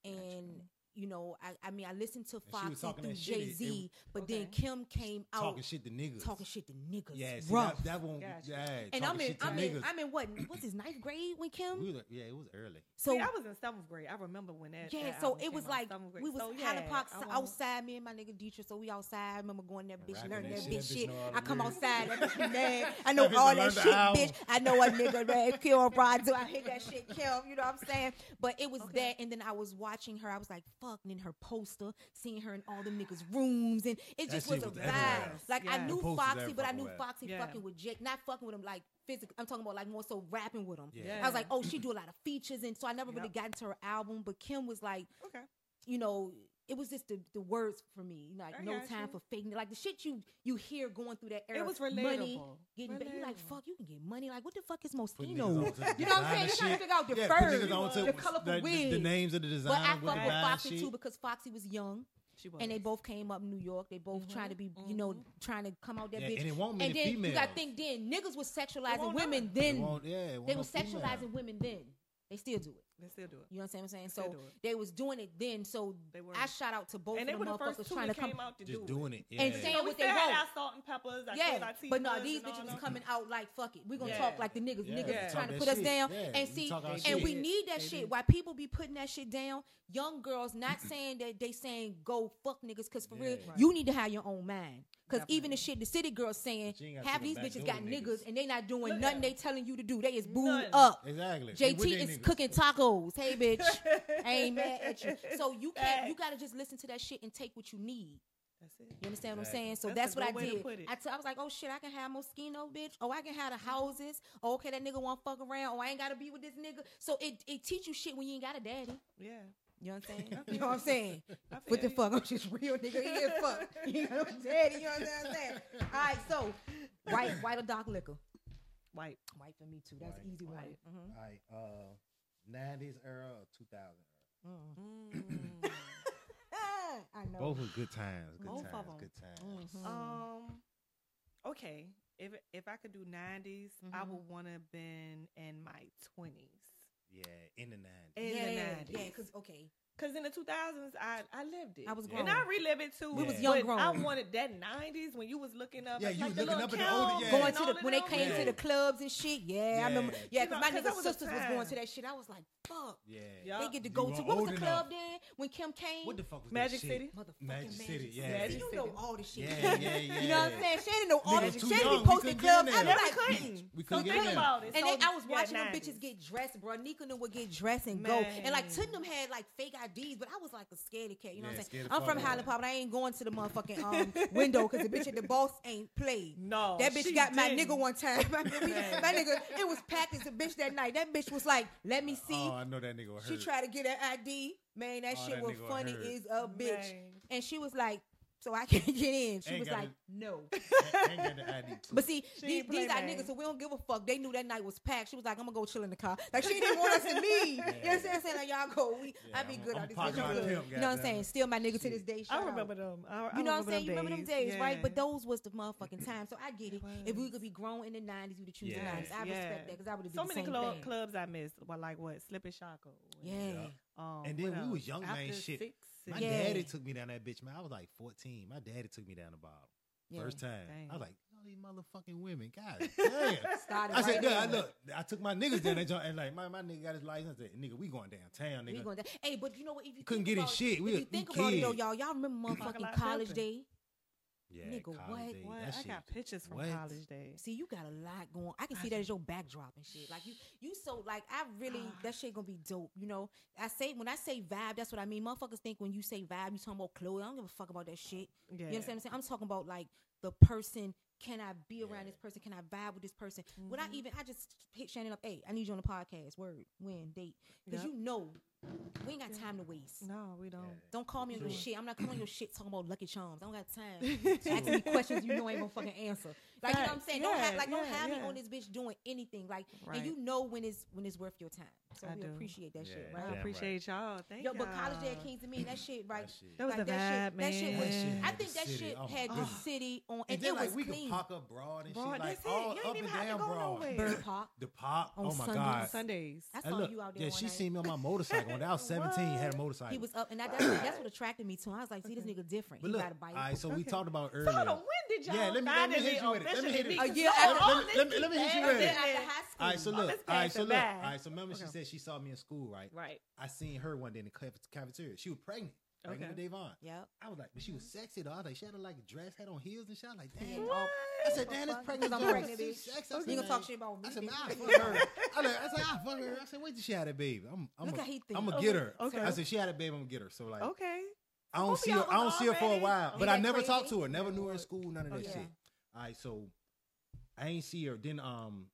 and you know, I, I mean, I listened to And she Foxy through that shit, it- Jay Z, but then Kim came out Talking shit to niggas. talking shit to niggas. Yeah, see, rough. that, that won't. Gotcha. Yeah, and I'm in, I'm in. I'm in what? What's his ninth grade when Kim? We were- yeah, it was early. So See, I was in seventh grade. I remember when that. yeah, that so it was like we was so, Highland yeah, Park I s- outside. Me and my nigga Dietrich, so we outside. I remember going there, bitch, Rapping learning that that shit. bitch That bitch shit. know I come outside, that bitch mad. I know all that shit, bitch. I know a nigga that kill Rod, so I hit that shit, Kim. You know what I'm saying? But it was Okay. that, and then I was watching her. I was like, fuck, and then her poster, seeing her in all the niggas' rooms, and it That just was shit a was vibe. everywhere. Like I knew Foxy, but I knew Foxy Yeah. fucking with Jake, not fucking with him like physically. I'm talking about like more so rapping with him. Yeah. I was like, oh, she do a lot of features, and so I never really got into her album. But Kim was like, Okay. you know, it was just the, the words for me. Like I no time you. for fake. Like the shit you you hear going through that era. It was Money, relatable. getting back. You like fuck. You can get money. Like what the fuck is Put Moschino? niggas onto the You know what I'm saying? You're trying to shit. figure out the yeah, furs, niggas onto the colorful the, the, wigs. the names of the But designer. I what fuck with Foxy shit. too because Foxy was young and they both came up in New York. They both mm-hmm. trying to be, you know, mm-hmm. trying to come out that Yeah, bitch. and it won't And then females. you got to think then niggas was sexualizing won't women then. yeah, They won't was female. sexualizing women then. They still do it. They still do it. You know what I'm saying? They still So they was doing it then. So They were. I shout out to both and of were the the motherfuckers two trying to come. out to Just do doing it. it. And saying You know, what they still had want. our salt and peppers. Our Yeah, KLIT but no, these bitches was coming out like fuck it. We gonna Yeah. talk like the niggas. Yeah, niggas yeah. is trying to put that us down. Yeah, And see, and shit. we need that They shit. Why people be putting that shit down? Young girls not saying that they saying go fuck niggas because for real, you need to have your own mind. Because even the shit the city girls saying, But you ain't gotta half these bitches got niggas. niggas and they not doing Look nothing at they telling you to do. They is booed Nothing. up. Exactly. JT is niggas. cooking tacos. Hey, bitch. I ain't mad at you. So you can't. You gotta just listen to that shit and take what you need. That's it. You understand what I'm saying? So That's that's, a what I good way to did. put it. I, t- I was like, oh shit, I can have Moschino, bitch. Oh, I can have the houses. Oh, okay, that nigga won't fuck around. Oh, I ain't gotta be with this nigga. So it it teach you shit when you ain't got a daddy. Yeah. You know what I'm saying? You know what I'm saying? What the you. fuck? I'm just real nigga. He is fuck. You know what I'm saying? You know what I'm saying? All right, so white, white or dark liquor? White. White for me too. That's White. easy one. White. Mhm. All right, uh, 90s era or 2000 era? Mm. Ah, I know. Both were good times. Good Both of times. them. Good times. Mhm. Um. Okay. If if I could do 90s, I Mhm. would want to been in my 20s. Yeah, in the 90s. In yeah, the 90s. yeah. Because okay, Cause in the 2000s, I, I lived it. I was grown. And I relived it too. We was young grown. I wanted that 90s when you was looking up. Yeah, you like was looking up at the older. Yeah. Going to the, when they came to the clubs and shit. Yeah, I remember. Yeah, because my nigga sisters was going to that shit. I was like, fuck. Yeah. They get to go to. What was the club then when Kim came? What the fuck was Magic City? Motherfucking Magic City. Yeah. Magic you know all the shit. Yeah, yeah, yeah. You know what I'm saying? She didn't know all the shit. She didn't I clubs. I was like, we couldn't get about it. And I was watching them bitches get dressed, bro. Nika would get dressed and go. And like, Tottenham had like fake IDs, but I was like a scaredy cat. You know yeah, what I'm saying? I'm from Highland Park, but I ain't going to the motherfucking um, window because the bitch at the boss ain't played. No, that bitch got didn't. my nigga one time. my, nigga, it was packed as a bitch that night. That bitch was like, "Let me uh, see." Oh, I know that nigga. She tried to get an ID. Man, that oh, shit that was funny as a bitch. Man. And she was like, so I can't get in. She was like, the, no. but see, these, these are niggas, so we don't give a fuck. They knew that night was packed. She was like, I'm gonna go chill in the car. Like she didn't want us to leave. Yeah. You know what I'm saying? Like y'all go. We, yeah, I be I'm, good. I'm, I'm good. Him, you know what I'm saying? Still my nigga to this day. I remember out. them. I, I you know what I'm saying? You remember them days, yeah. right? But those was the motherfucking time. So I get it. If we could be grown in the '90s, we would choose the '90s. I respect that because I would have so many clubs I missed. But like what? Slip and Shackle. Yeah. And then we um, was young man shit. My yeah. daddy took me down that bitch, man. I was like 14. My daddy took me down the bottom. Yeah, First time. Dang. I was like, all these motherfucking women. God damn. I said, right yeah, I look, I took my niggas down there and like my, my nigga got his license. I said, nigga, we going downtown, nigga. We going down. Hey, but you know what? If you couldn't get his shit, we, you think about kids. it, though, y'all, y'all remember motherfucking college day? Yeah, nigga, what? Day, what? I got pictures from what? college days. See, you got a lot going. I can I see that as your backdrop and shit. Like you, you so like I really that shit gonna be dope. You know, I say when I say vibe, that's what I mean. Motherfuckers think when you say vibe, you talking about Chloe. I don't give a fuck about that shit. Yeah. You know what I'm saying? I'm talking about like the person can I be around yeah. this person? Can I vibe with this person? Mm-hmm. Would I even? I just hit Shannon up. Hey, I need you on the podcast. Word, when, date, because yep. you know we ain't got time to waste. No, we don't. Yeah. Don't call me on your shit. I'm not calling your shit talking about Lucky Charms. I don't got time. Ask me questions you know ain't gonna fucking answer. Like you know what I'm saying? Yeah, don't have like don't have me on this bitch doing anything. Like right. and you know when it's when it's worth your time. So I we do. appreciate that yeah, shit, right? I appreciate right. y'all. Thank you. Yo, but College Day at Kings Dominion, that shit, right? that, shit. that was like, the that vibe, shit, man. That shit was, yeah. I think that city. shit oh, had the city on, and, and then, it like, was we clean. could park up broad and broad, shit, like all up to go broad. The park, the park. Oh my god, Sundays. I saw you out there. Yeah, she seen me on my motorcycle when I was seventeen. Had a motorcycle. He was up, and that's what attracted me to. him. I was like, see, this nigga different. He got a bike. All right, so we talked about earlier. So when did y'all? Yeah, let me hit you with it. Let me hit it. Let me hit you with it. All right, so look. All right, so look. All right, so remember she said said she saw me in school, right? Right. I seen her one day in the cafeteria. She was pregnant. Okay. With Davon. Yeah. I was like, but she was sexy though. I was like, she had a, like a dress, had on heels and shit. I was like, damn. What? I said, damn, this pregnant. I'm pregnant. Sexy. You gonna talk shit about me? I said, nah, I fuck her. I, like, I said, I fuck her. I said, wait till she had a baby. I'm, I'm Look a, how he. I'm gonna get her. Okay. I said, she had a baby. I'm gonna get her. So like, okay. I don't see her. I don't see her for a while, but I never talked to her. Never knew her in school. None of that shit. All right, so I ain't see her. Then um,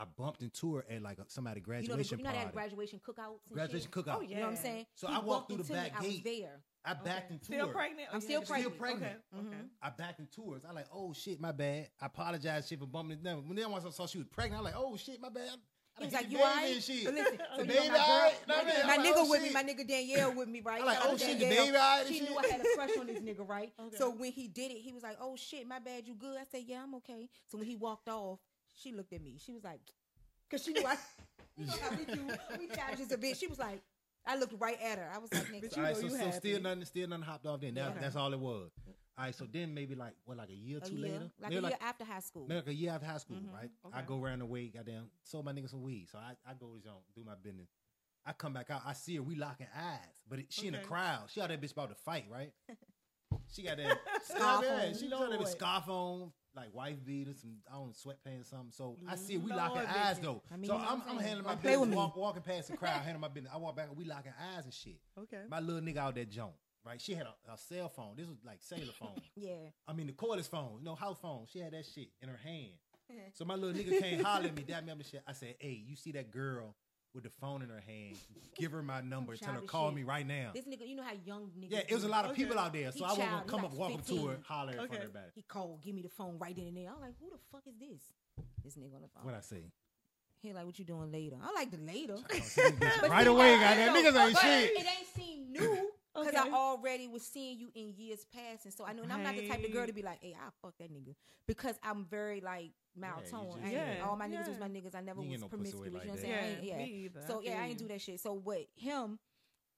I bumped into her at like a, somebody graduation. You know, you know that graduation cookouts. graduation shit? cookout. Oh yeah. You know what I'm saying? So he I walked through the back me, gate. I was there. I backed into into still her. Pregnant? I'm oh, still pregnant. Still pregnant. Okay. Mm-hmm. okay. I backed into her. So I like, oh shit, my bad. I apologize, shit, for bumping into down. When then once I saw she was pregnant, I'm like, oh shit, my bad. I He's like, you all right? The listen, baby, my, right? my, nigga oh, with me, my nigga Danielle with me, right? I'm like, oh shit, the baby, all right? She knew I had a crush on this nigga, right? okay. So when he did it, he was like, oh shit, my bad, you good? I said, yeah, I'm okay. So when he walked off, she looked at me. She was like, because she knew I, we do, we a bit. She was like, I looked right at her. I was like, bitch, you right, know so, you so still nothing, still nothing hopped off. Then that, yeah. that's all it was. All right, so then maybe like what, like a year or two year, later, like maybe a year like, after high school, maybe like a year after high school, mm-hmm. right? Okay. I go around the way, goddamn, sold my niggas some weed, so I, I go do my business. I come back out, I see her, we locking eyes, but it, she okay. in the crowd, she out that bitch about to fight, right? she got that scarf on. She have that scarf on, like wife beater, some I don't know, sweatpants or something. So I see we Lord locking eyes though. I mean, so I'm, I'm handling my business. Walk, walking past the crowd, handling my business. I walk back and we locking eyes and shit. Okay. My little nigga out that junk. Right, she had a, a, cell phone. This was like cellular phone. yeah. I mean the cordless phone, you know, house phone. She had that shit in her hand. so my little nigga came holler at me, dab me up and shit. I said, "Hey, you see that girl with the phone in her hand, give her my number, tell her call shit. me right now. This nigga, you know how young niggas. Yeah, it was a lot of okay. people out there, so he I wasn't gonna come like up, walk up to her, holler okay. in front of everybody. He called, give me the phone right then and there. I'm like, who the fuck is this? This nigga on the phone. What I say? He like, what you doing later? I like the later. right away, goddamn niggas ain't shit. It ain't seem new because okay. I already was seeing you in years past, and so I know. And I'm not the type of girl to be like, "Hey, I fuck that nigga," because I'm very like maltone. Yeah, yeah. all my niggas yeah. was my niggas. I never you was no promiscuous. Like you know what I'm saying? Yeah, yeah. So yeah, I ain't do that shit. So with him,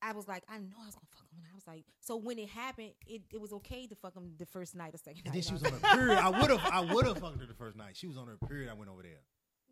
I was like, I know I was gonna fuck him. And I was like, so when it happened, it, it was okay to fuck him the first night or second. And night, then she was on her period. I would have I would have fucked her the first night. She was on her period. I went over there.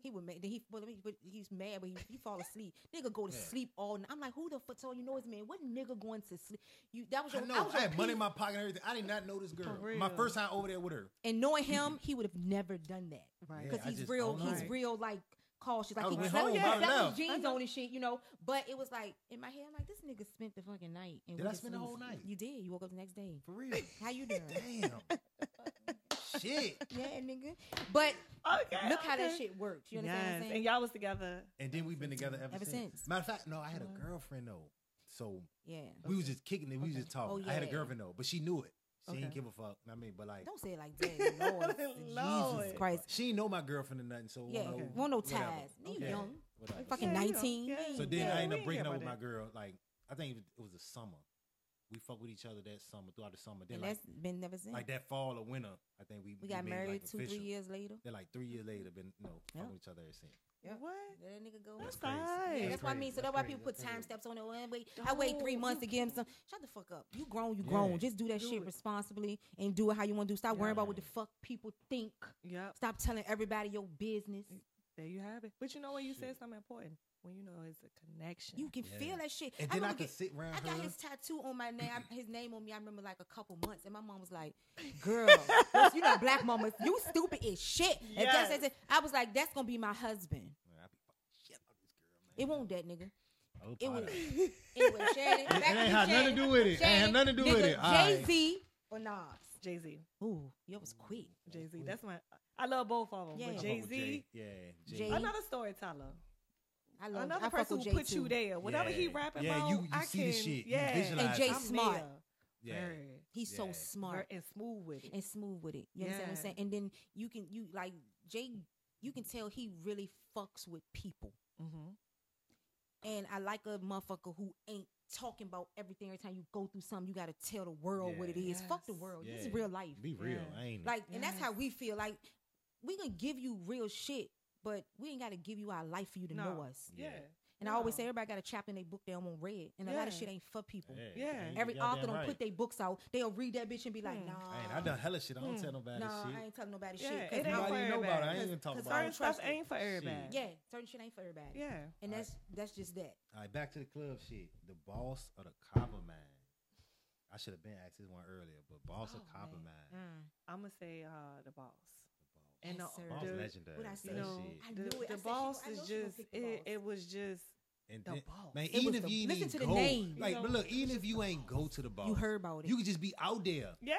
He would make. Then he, well, he, but he's mad, but he, he fall asleep. Nigga go to Yeah. sleep all night. I'm like, who the fuck told you know his man? What nigga going to sleep? You that was I your. know. was I your had money in my pocket and everything. I did not know this girl. My first time over there with her. And knowing him, he would have never done that Right. Because I he's just real. don't know. He's real like cautious. Like I he went slept- home, yeah, I that was jeans on and shit, you know. But it was like in my head, I'm like, this nigga spent the fucking night. And Did we I spend the whole night? You did. You woke up the next day. For real. How you doing? Damn. Shit. yeah, nigga. But Okay. look how that shit worked. You understand what I'm Yes, saying? and y'all was together. And then we've been together ever, Ever since. since. Matter of fact, no, I had a Mhm. girlfriend though. So yeah. we was just kicking it. We was just talking. Oh, I had a yeah. girlfriend though, but she knew it. She Okay. didn't give a fuck. I mean, but like, Don't say it like that. Lord. Lord. Jesus Christ. she ain't know my girlfriend or nothing. So Yeah. no, Okay. Want no whatever. ties. You Okay. young. Whatever. Fucking Yeah, you know, 19. yeah. Yeah. So then Yeah, I ended we up ain't breaking care up with my about girl. Like I think it was the summer. We fuck with each other that summer throughout the summer. Then and like that's been never since. like that fall or winter, I think we we got made, married like, two, three years later. Then like three years later, been you know Yeah. fucking with each other ever since. Yeah. What? Let that nigga go. That's crazy. right. Yeah, that's what I mean. So that's why people put That's time crazy. steps on it. Well, wait, I wait three months to give him some. Shut the fuck up. You grown, you Yeah. grown. Just do that Do shit it. responsibly and do it how you want to do. Stop worrying about what the fuck people think. Yep. Stop telling everybody your business. There you have it. But you know what? you said something important, when you know it's a connection. You can Yeah. feel that shit. And then I, remember could get- sit around I got her. his tattoo on my name, his name on me. I remember like a couple months, and my mom was like, "Girl, you know, black mamas, you stupid as shit." If that's- Yes. that's. I was like, "That's gonna be my husband." Man, be fucking shit out this girl. It won't that nigga. Oh, It Tyler. was anyway. Shannon, back It ain't had nothing to do with it. Ain't had nothing to do with it. All right. Jay Z or Nas? Jay Z. Ooh, you was quick. Jay Z. That's my. I love both of them. Yeah. But Jay Z. Yeah, Jay- Jay. Another storyteller. I love. Another I person with who Jay put too. you there. Whatever he Yeah. rapping Yeah, about, you- you I see the shit. Yeah. visualize And Jay smart. there. Yeah. Very. He's so smart and smooth with it. and smooth with it. You understand what I'm Yeah. saying? And then you can you like Jay. You can tell he really fucks with people. mm-hmm. And I like a motherfucker who ain't talking about everything every time you go through something. You got to tell the world what it is Yeah. is. Fuck the Yes. world. This is real life. Be real. Yeah. I ain't. Like, and that's how we feel. Like, we gonna give you real shit, but we ain't got to give you our life for you to know us. Yeah. And I always say everybody got a chapter in their book they don't want read, and a lot of shit ain't for people. Yeah. Every author damn don't right. put their books out. They'll read that bitch and be like, Hmm. nah. I ain't. I done hella shit. I don't Hmm. tell nobody Nah, shit. I ain't telling nobody Yeah, shit. it 'cause ain't I for don't- Nobody know about it. I ain't everybody. even talking Cause about Certain it. stuff ain't for everybody. Yeah, certain shit ain't for everybody. Yeah. And All that's that's just that. All right, back to the club shit. The boss of the Copper Man. I should have been asked this one earlier, but boss of Oh, Copper man. Man. Mm. I'm gonna say uh, the boss. The And Yes, the, sir. boss. Boss the, legendary. What I you say? That know, shit. I the, it. The said boss I is just it, it was just And the then, boss. man, It even if the- you listen didn't to the go, name. like, You but look, even if you ain't go to the boss, You heard about it. you could just be out there. yeah.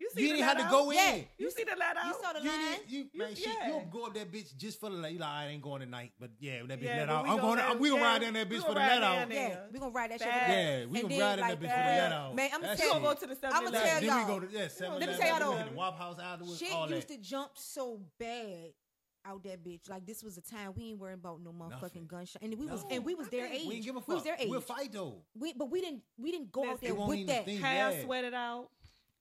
You see You the didn't have to go Yeah. in. You see the let out? You saw the You line. you, You- man, shit, you don't go up that bitch just for the let. You like, I ain't going tonight, but yeah, that bitch Yeah, let out. we I'm gonna going. let- to we gonna yeah, ride down that bitch for the ride let out. Yeah, we gonna ride that shit. Facts. Yeah, we And gonna then, ride in like, that bitch for the that. let out. Man, I'ma That tell You you- gonna go to the 7 I'ma Like, tell then y'all. we go to yeah, seven Let me Eleven, tell y'all we though. hit the Waffle House afterwards. Shit all used that. to jump so bad out that bitch. Like this was a time we ain't worrying about no motherfucking Nothing. gunshot, and we was No, and we was their nothing. age. We didn't give a fuck. We was their age. We'll fight though. We, but we didn't we didn't go out there It won't with that. think. Hair Yeah. sweated out,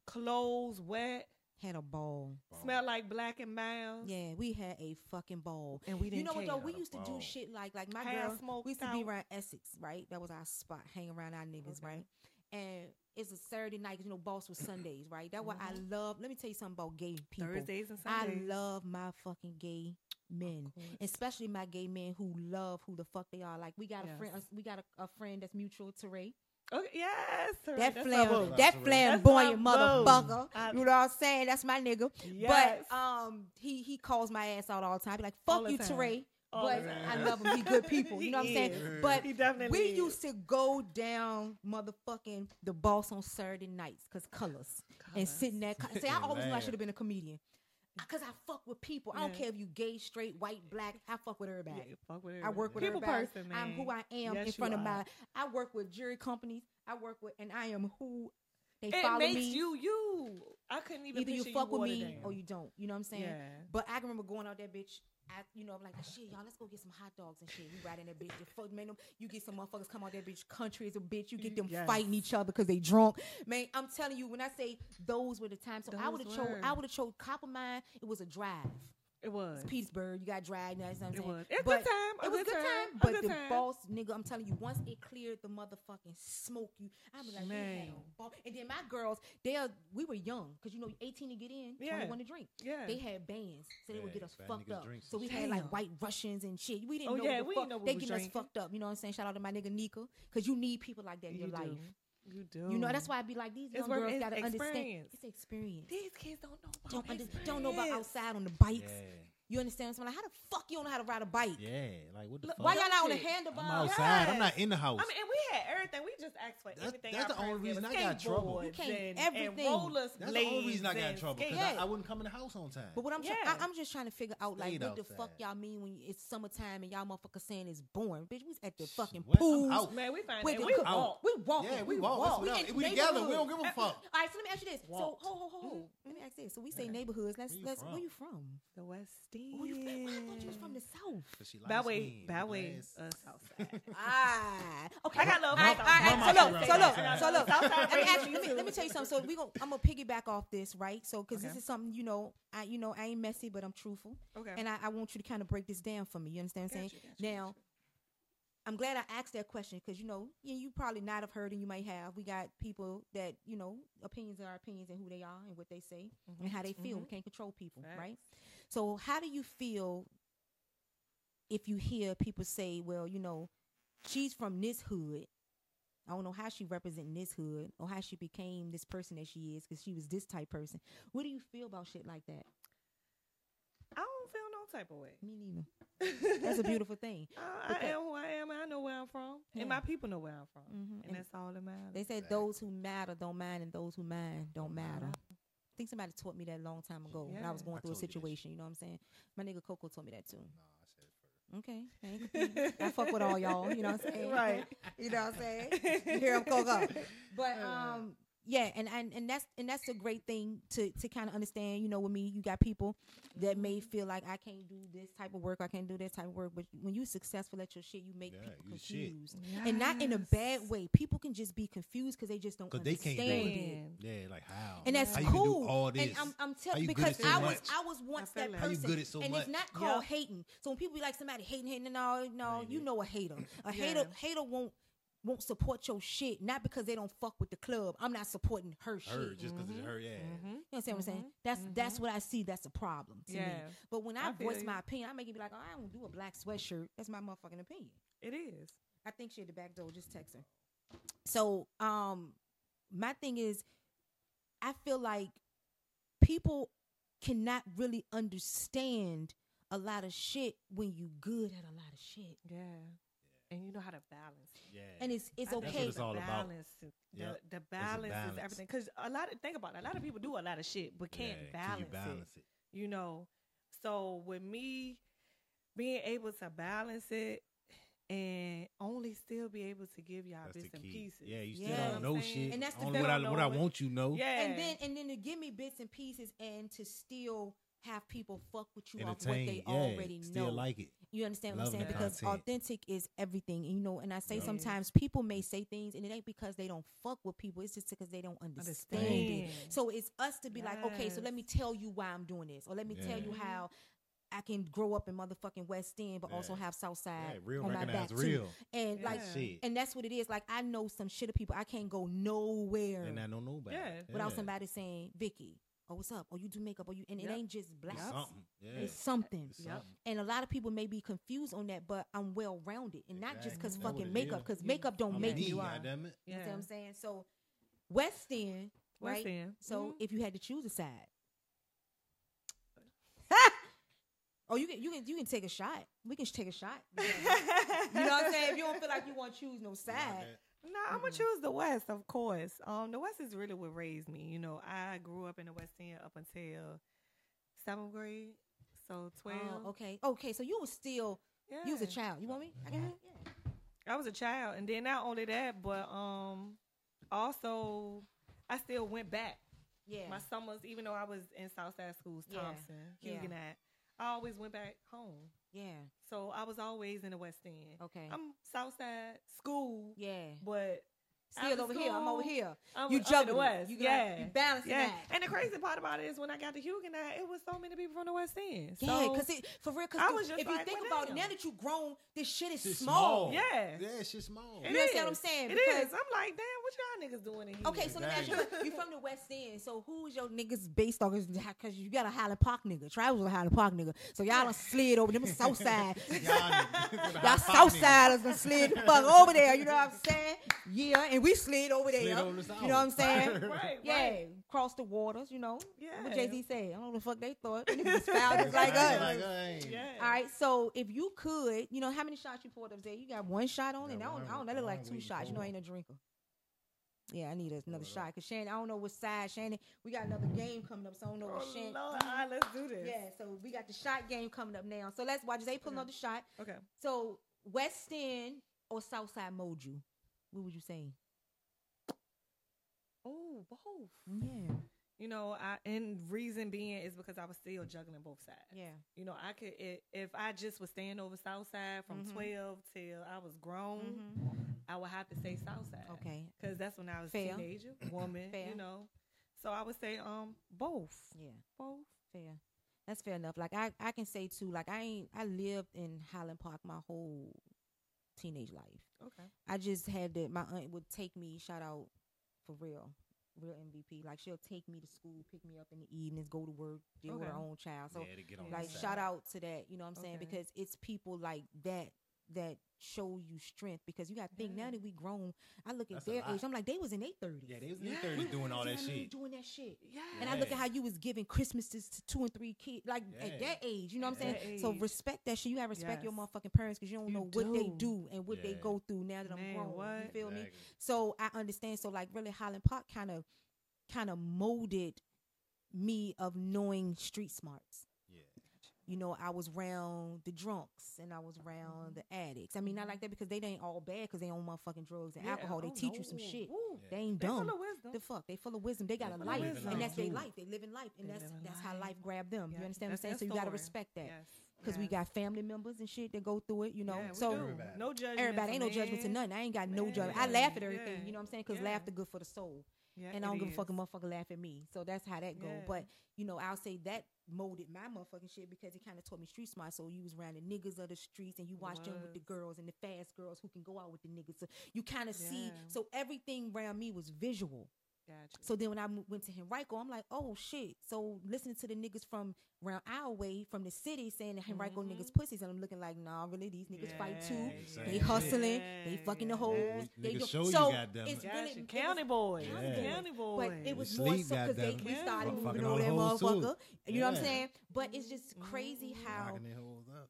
clothes wet, Had a ball. smelled like Black and Milds. Yeah, we had a fucking ball. And we didn't You know what though? We used to do shit like like my Hair girl. smoked We used to be around Essex, right? That was our spot, hang around our niggas, Okay. right? And it's a Saturday night, 'cause, you know, boss was Sundays, right? That's what I Mhm. love. Let me tell you something about gay people. Thursdays and Sundays. I love my fucking gay men, especially my gay men who love who the fuck they are. Like we got a friend, we got a, a friend that's mutual to Ray. Okay, yes. sir. That flam, that flamboyant motherfucker. I- you know what I'm saying? That's my nigga. Yes. But um, he he calls my ass out all the time. Be like, "Fuck you. Teray." All But the time. I love him. He good people. You know what I'm saying? is. But He definitely we is. used to go down motherfucking the boss on Saturday nights because colors and sitting there. See, I always knew I should have been a comedian. Cause I fuck with people. I don't Yeah. care if you gay, straight, white, black. I fuck with everybody. Yeah, fuck with I work with People everybody. person, I'm who. I am Yes, in front of my. I work with jury companies. I work with, and I am who they It follow makes me. you you. I couldn't even Either you picture fuck with me down. or you don't. You know what I'm saying? Yeah. But I can remember going out that bitch. I, you know, I'm like, shit, y'all, let's go get some hot dogs and shit. We ride in that bitch. The fuck, man, them- you get some motherfuckers come out that bitch country as a bitch. You get them Yes. fighting each other because they drunk. Man, I'm telling you, when I say those were the times, so I would have chose, I would have chose Copper Mine. It was a drive. It was. It's Petersburg. You got dragged. You know what I'm It saying? was. It was But good time. A It was good good time. time, A but good the time. boss nigga, I'm telling you, once it cleared the motherfucking smoke, you, I'm like, Man. and then my girls, they are, we were young because you know, 18 to get in, Yeah. 21 to drink. Yeah. They had bands, so they would get us fucked up. So we and had like white Russians and shit. We didn't Oh, know. yeah, what the we fuck. didn't know what they was getting us fucked up. You know what I'm saying? Shout out to my nigga Nika because you need people like that in your you life. Do. You do. You know, that's why I be like these young work- girls gotta understand. experience. It's experience. these kids don't know about Don't under, don't know about outside on the bikes. Yeah. You understand? So I'm like, how the fuck you don't know how to ride a bike? Yeah. Like what the Look, fuck? Why y'all not on the Shit. handlebar? I'm outside. I'm not in the house. I mean, and we had everything. We just asked for That's- everything. that's the only reason. I got trouble. Skateboards You can't- and, everything. And roller That's the only reason I got in trouble because Yeah. I, I wouldn't come in the house on time. But what I'm trying, Yeah. I, I'm just trying to figure out like Stayed what the fuck y'all mean when it's summertime and y'all motherfuckers saying it's boring. Bitch, we was at the fucking What? Pool. out. Man, we find With that. We cook- walk. We walk. Yeah, we we walk. walk. In I- we together. We don't neighborhoods. give a uh, fuck. All right, so let me ask you this. So, ho, ho, ho, ho. Let me ask this. So we say neighborhoods. Let's let's. Where you from? The West End. Where you from? I thought you was from the south. 'Cause she By light way, skinned, by way, glass. uh, Southside. Ah, okay. I got love All for right, all right, Southside. all right. So look, so look, so look. Let me, ask, me let me let me tell you something. So we go. I'm gonna piggyback off this, right? So because this is something you know, I you know I ain't messy, but I'm truthful, Okay. and I, I want you to kind of break this down for me. You understand what I'm saying? gotcha, now, I'm glad I asked that question because you know you, you probably not have heard and you might have. We got people that you know opinions are opinions and who they are and what they say and how they feel. We mhm. can't control people, Facts. right? So how do you feel if you hear people say, "Well, you know, she's from this hood." I don't know how she representing this hood or how she became this person that she is because she was this type person. What do you feel about shit like that? I don't feel no type of way. Me neither. That's a beautiful thing. I, I am who I am. I know where I'm from, Yeah. and my people know where I'm from, Mhm. and And that's all that matters. They said those who matter don't mind, and those who mind don't matter. I think somebody taught me that a long time ago when I was going I through a told you situation. You know what I'm saying? My nigga Coco told me that too. Nah, I said it first. Okay, I, ain't. I fuck with all y'all. You know what I'm saying? Right. You know what I'm saying? You hear him Coco. But um, yeah, and, and and that's and that's a great thing to to kind of understand. You know, with me, you got people that may mm-hmm. feel like I can't do this type of work, I can't do this type of work. But when you successful at your shit, you make Yeah, people you shit. confused, and not in a bad way. People can just be confused because they just don't Because they can't understand do it. Yeah, like how? And that's how you cool. Do all this? And I'm, I'm telling you good because at so I was much? I was once feel that that. How you person, good at so and much? it's not called Yup. hating. So when people be like somebody hating, hating, and all no, no, you know a hater. A Yeah. hater, hater won't won't support your shit not because they don't fuck with the club. I'm not supporting her, shit. just because it's her. Yeah. Mhm. You understand what I'm saying? Mhm. That's that's what I see. That's a problem to me. Yeah, But when I, I voice my opinion, I make it be like, oh, I don't do a black sweatshirt. That's my motherfucking opinion. it is. I think she at the back door. Just text her. So, um, my thing is, I feel like people cannot really understand a lot of shit when you good at a lot of shit, Yeah. And you know how to balance. Yeah. and it's it's I That's okay. what it's all the about. balance, Yep. The, the balance, is everything. Because a lot of think about it. A lot of people do a lot of shit, but can't yeah, balance, can you balance it. it? You know. So with me being able to balance it and only still be able to give y'all That's bits and pieces. Yeah, you still Yeah. don't know shit. And that's the Only what I, what I want you know. Yeah. And then and then to give me bits and pieces and to still have people fuck with you off what Entertain. they yeah. already Still know. like it. You understand what I'm saying? Because content. authentic is everything. And, you know, and I say Yeah. sometimes people may say things and it ain't because they don't fuck with people. It's just because they don't understand, it. So it's us to be like, okay, so let me tell you why I'm doing this. Or let me tell you how I can grow up in motherfucking West End, but also have South Side Yeah, real on my recognize back real. too. And like, Shit. and that's what it is. Like I know some shit of people. I can't go nowhere And I don't know about Yeah. without Yeah. somebody saying, Vicky, oh what's up? Oh you do makeup? Oh you and it ain't just black. It's something. Yeah. It's something. It's Yep. something. And a lot of people may be confused on that, but I'm well rounded, and not just because Exactly. That's what fucking it makeup, because You- makeup don't I'm make me, you. are. goddammit. You know Yeah. what I'm saying? So West End, West right? End. So Mhm. if you had to choose a side, oh, you can you can you can take a shot. We can take a shot. You know what I'm saying? If you don't feel like you want to choose no side, that? No, I'm gonna choose the West, of course. Um, the West is really what raised me. You know, I grew up in the West End up until seventh grade, so twelve. oh, okay, okay. So you was still Yeah, you was a child. You want me? I can. Yeah. I was a child, and then not only that, but um, also I still went back Yeah. my summers, even though I was in Southside schools, Thompson, yeah. Huguenot. I always went back home, yeah. so I was always in the West End. Okay. I'm Southside school, yeah. but Still After over here. I'm over here. I'm You up in the juggling. West. You got- yeah. you balancing yeah. that. And the crazy part about it is when I got to Huguenot, it was so many people from the West End. Yeah, So, because it for real. Because I was just if you think well, about it, now that you grown, this shit is Shit small. Yeah. Yeah, it's just small. it You understand what I'm saying? It Because- is. I'm like, damn, what y'all niggas doing in here? Okay, so let me ask you: Exactly. You from the West End, so who is your niggas based on? Because you got a Highland Park nigga. Travis was a Highland Park nigga, so y'all done slid over them South Side. Y'all niggas. Y'all Southsiders done slid the fuck over there. You know what I'm saying? Yeah, and we slid over there. Slid over the you know what I'm saying? right, right. Yeah, cross the waters. You know. Yeah. What Jay Z said. I don't know what the fuck they thought. They niggas foul just like Like us. us. Yeah. All right, so if you could, you know, how many shots you poured up there? You got one shot on, and I don't, I don't. That look like two shots. You know, I ain't a drinker. Yeah, I need another shot because Shannon. I don't know what side Shannon. We got another game coming up, so I don't know Oh, what Shannon. Lord, right, let's do this. Yeah, so we got the shot game coming up now. So let's watch. They pulling Okay. the shot. Okay. So West End or Southside Moju? What would you say? Oh, both. Yeah, You know, I and reason being is because I was still juggling both sides. yeah, You know, I could i- if I just was staying over Southside from Mhm. twelve till I was grown, Mhm. I would have to say Southside. okay, because that's when I was Fair. a teenager, woman. Fair. You know, so I would say um both, yeah. both. Fair. That's fair enough. Like I, I can say too. Like I ain't. I lived in Highland Park my whole teenage life. Okay. I just had that My aunt would take me. Shout out for real, real MVP. Like she'll take me to school, pick me up in the evenings, go to work, deal with her own child. So Yeah, to get on like the shout out to that. You know what I'm saying? Okay. Because it's people like that that show you strength. Because you got to think now that we grown. I look at That's a their age. I'm like they was in their thirties. Yeah, they was in Yeah. their 30s doing all that shit. Doing that shit. Yeah. And I look at how you was giving Christmases to two and three kids, like at that age. You know what I'm saying? that So respect that shit. You have respect your motherfucking parents because you don't You know what they do. do and what they go through now that I'm Man, grown. You what? feel me? So I understand. So like really, Highland Park kind of, kind of molded me of knowing street smarts. Yeah. You know, I was around the drunks and I was around mm-hmm. the addicts. I mean, not like mm-hmm. that because they ain't all bad because they own motherfucking drugs and Yeah. alcohol. They Oh, teach you some shit. Yeah. They ain't They dumb. full of wisdom. The fuck, they full of wisdom. They got They a life, wisdom. and that's their mm-hmm. life. They live in life, and They that's that's how life. life grabbed them. Yeah. You understand That's what I'm saying? So you got to respect that Yes. because we got family members and shit that go through it. You know, Yeah, so. Everybody. no judgment. everybody ain't no judgment to nothing. I ain't got no Man, judgment. I laugh at yeah, everything. You know what I'm saying? Because yeah. laughter good for the soul, Yeah, and I don't give a fuck a is. motherfucker laugh at me. So that's how that go. Yeah. But you know, I'll say that molded my motherfucking shit because it kind of taught me street smart. So you was around the niggas of the streets and you watched them with the girls and the fast girls who can go out with the niggas. So you kind of see. So everything around me was visual. Gotcha. So then when I went to Henrico, I'm like, oh shit. So listening to the niggas from around our way from the city saying that Henrico Mhm. niggas pussies, and I'm looking like, nah, really, these niggas fight too. Yeah, Same They shit. hustling, they fucking the yeah. hoes. They Niggas do- show you so goddamn it's it. really Gotcha. it County was- boy. Yeah. County boy. But it was You more sleep, so because they goddamn we started Yeah. moving Fucking over all that the hoes, too. motherfucker. You know what I'm saying? But it's just crazy how Knocking their hoes up.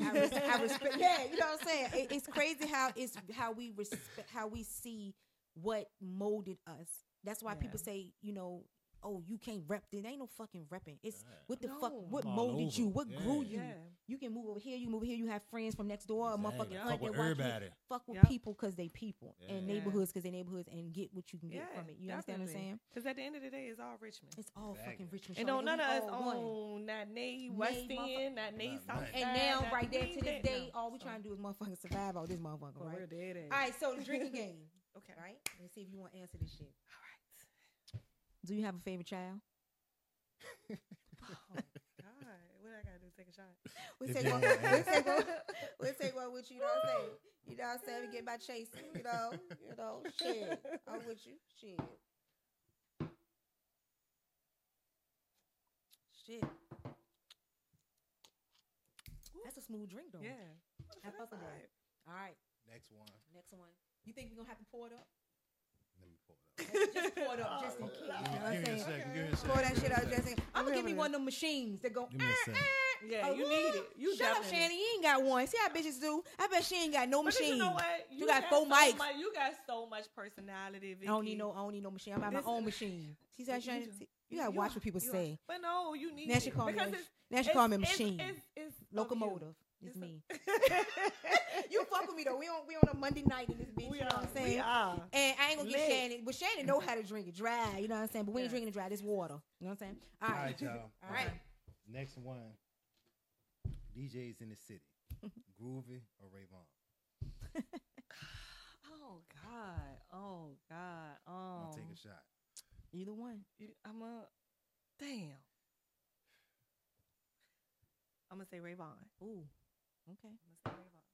I, res- I respect. Yeah, you know what I'm saying. It, it's crazy how it's how we respect how we see what molded us. That's why people say, you know, oh, you can't rep. There ain't no fucking repping. It's Yeah. what the fuck, what All molded over. you, what Yeah. grew you. Yeah. You can move over here, you can move here. You have friends from next door, a Exactly. motherfucking Yeah. aunt Fuck with watch you. Fuck with Yep. people because they people Yeah. and Yeah. neighborhoods because they neighborhoods and get what you can get Yeah, from it. You understand what I'm saying? Because at the end of the day, it's all Richmond. It's all Exactly. fucking Richmond. And Shaw, don't none of us all one. own not Nay West End, not Nay Not South. And now, Side, right there to this day, that. all we So, trying to do is motherfucking survive out this motherfucker, right? real, dead. All right, so the drinking game, Okay. right? Let's see if you want to answer this shit. All right. Do you have a favorite child? Oh, God. What I got to do? Take a shot. We'll take one. We'll take one. We'll take one with you. You know what I'm saying? You know what I'm saying? We get by chasing. You know. You know. Shit. I'm with you. Shit. Shit. That's a smooth drink, though. Yeah. Have fun with that. All right. Next one. Next one. You think we're gonna have to pour it up? Let me pull it up. just pour it up, just in case. You know what I'm Give me a saying? second. Give me a second. Pour that shit out, just in case. I'm gonna give me one of them machines that go. Give me a "Ah, second. ah." Yeah, Oh, you need it. You Shut up, definitely- Shannon. You ain't got one. See how bitches do? I bet she ain't got no But machine. you know what? You got four so mics. much- you got so much personality, Vicky. I don't need no. I don't need no machine. I got my This- own machine. See how You- Shannon? you- see- You gotta you watch what people you are- say. But no, you need Now she it. call me. because a- it's- Now she it's- call me a it's- machine. It's, it's of you. Locomotive. It's It's me. you fuck with me though. We on we on a Monday night in this bitch. we you know are. what I'm saying? We are. And I ain't gonna get Lit. Shannon, but Shannon know how to drink it dry. You know what I'm saying? But we ain't drinking it dry. This water. You know what I'm saying? All All right. right, y'all. All right. Next one. DJs in the city. Groovy or Rayvon? Oh God. Oh God. Um, I'll take a shot. Either one. I'm a damn. I'm gonna say Rayvon. Ooh. Okay. I'm gonna say Rayvon.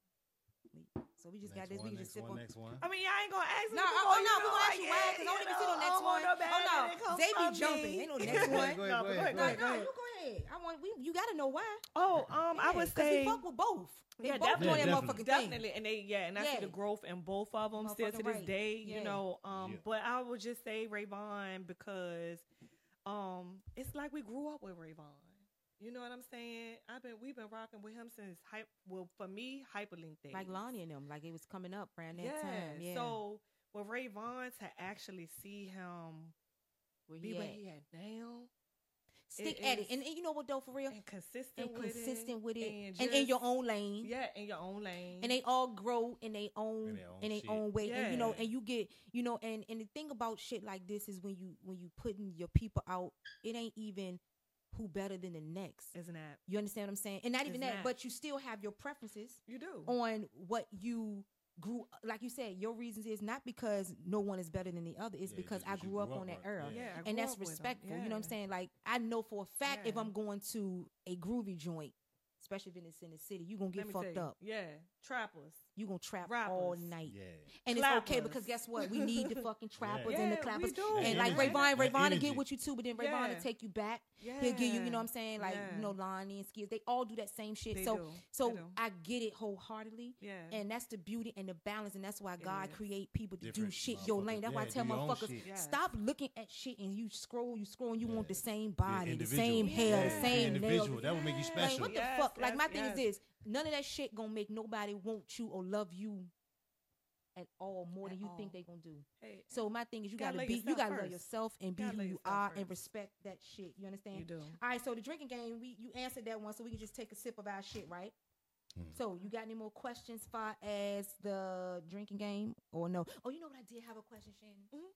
Wait. So we just got this. one, we can just sip one, on. next one. I mean, y'all ain't gonna ask me. No, before oh, no, we know gonna ask you why, get, 'cause I don't you even see no next one. no bad Oh, no. They be jumping. me. Ain't no next one. Go ahead, go No, ahead, go go ahead, No, ahead, no, go ahead. you go ahead. I want. We, you got to know why. Oh, um, I Yeah, would 'cause say we fuck with both. They Yeah, both doing definitely. that Yeah, motherfucking thing. definitely, and they yeah, and I see the growth in both of them still to this right. day. Yeah. You know, um, but I would just say Rayvon because, um, it's like we grew up with Rayvon. You know what I'm saying? I've been we've been rocking with him since hype. Well, for me, hyperlink days. Like Lonnie and them. Like it was coming up around that yeah. time. Yeah. So with Rayvon to actually see him where be he where at. he at now Stick it at it. is- And, and you know what though, for real? and consistent And with consistent it, with it. and, And, in your own lane. yeah, in your own lane, and they all grow in their own In their own in their own way and you know and you get you know and and the thing about shit like this is when you when you putting your people out it ain't even who better than the next isn't that you understand what i'm saying and not even It's that but you still have your preferences you do? on what you grew like you said your reasons is not because no one is better than the other it's Yeah, because i what you grew up grew on that with. era Yeah. Yeah, and that's up with 'em. respectful you know what i'm saying like i know for a fact if i'm going to a groovy joint especially if it's in the city you're gonna get me fucked up Yeah, trappers. You gonna trap all night Yeah. and it's okay because guess what? We need the fucking trappers Yeah. and the Yeah, we clappers. do. And like energy. Rayvon, That Rayvon will get with you too, but then Rayvon Yeah. will take you back. Yeah, He'll give you, you know what I'm saying? Like, Yeah. you know, Lonnie and Skills. They all do that same shit. They so do. so I get it wholeheartedly. Yeah, And that's the beauty and the balance, and that's why God is. create people to do shit your lane. That's why I tell do your motherfuckers, shit. Yes. stop looking at shit and you scroll, you scroll, and you want the same body, the individual. same hair, Yeah. the same nails. individual. That would make you special. What the fuck? Like my thing is this: none of that shit gonna make nobody want you or love you at all more than you all. think they gonna do. Hey, So my thing is you Gotta gotta, be you gotta love yourself and be Gotta who you yourself are and respect that shit. You understand? you do. All right, so the drinking game, we you answered that one, so we can just take a sip of our shit, right? Hmm. So you got any more questions far as the drinking game or no? Oh, you know what? I did have a question, Shannon. Mhm.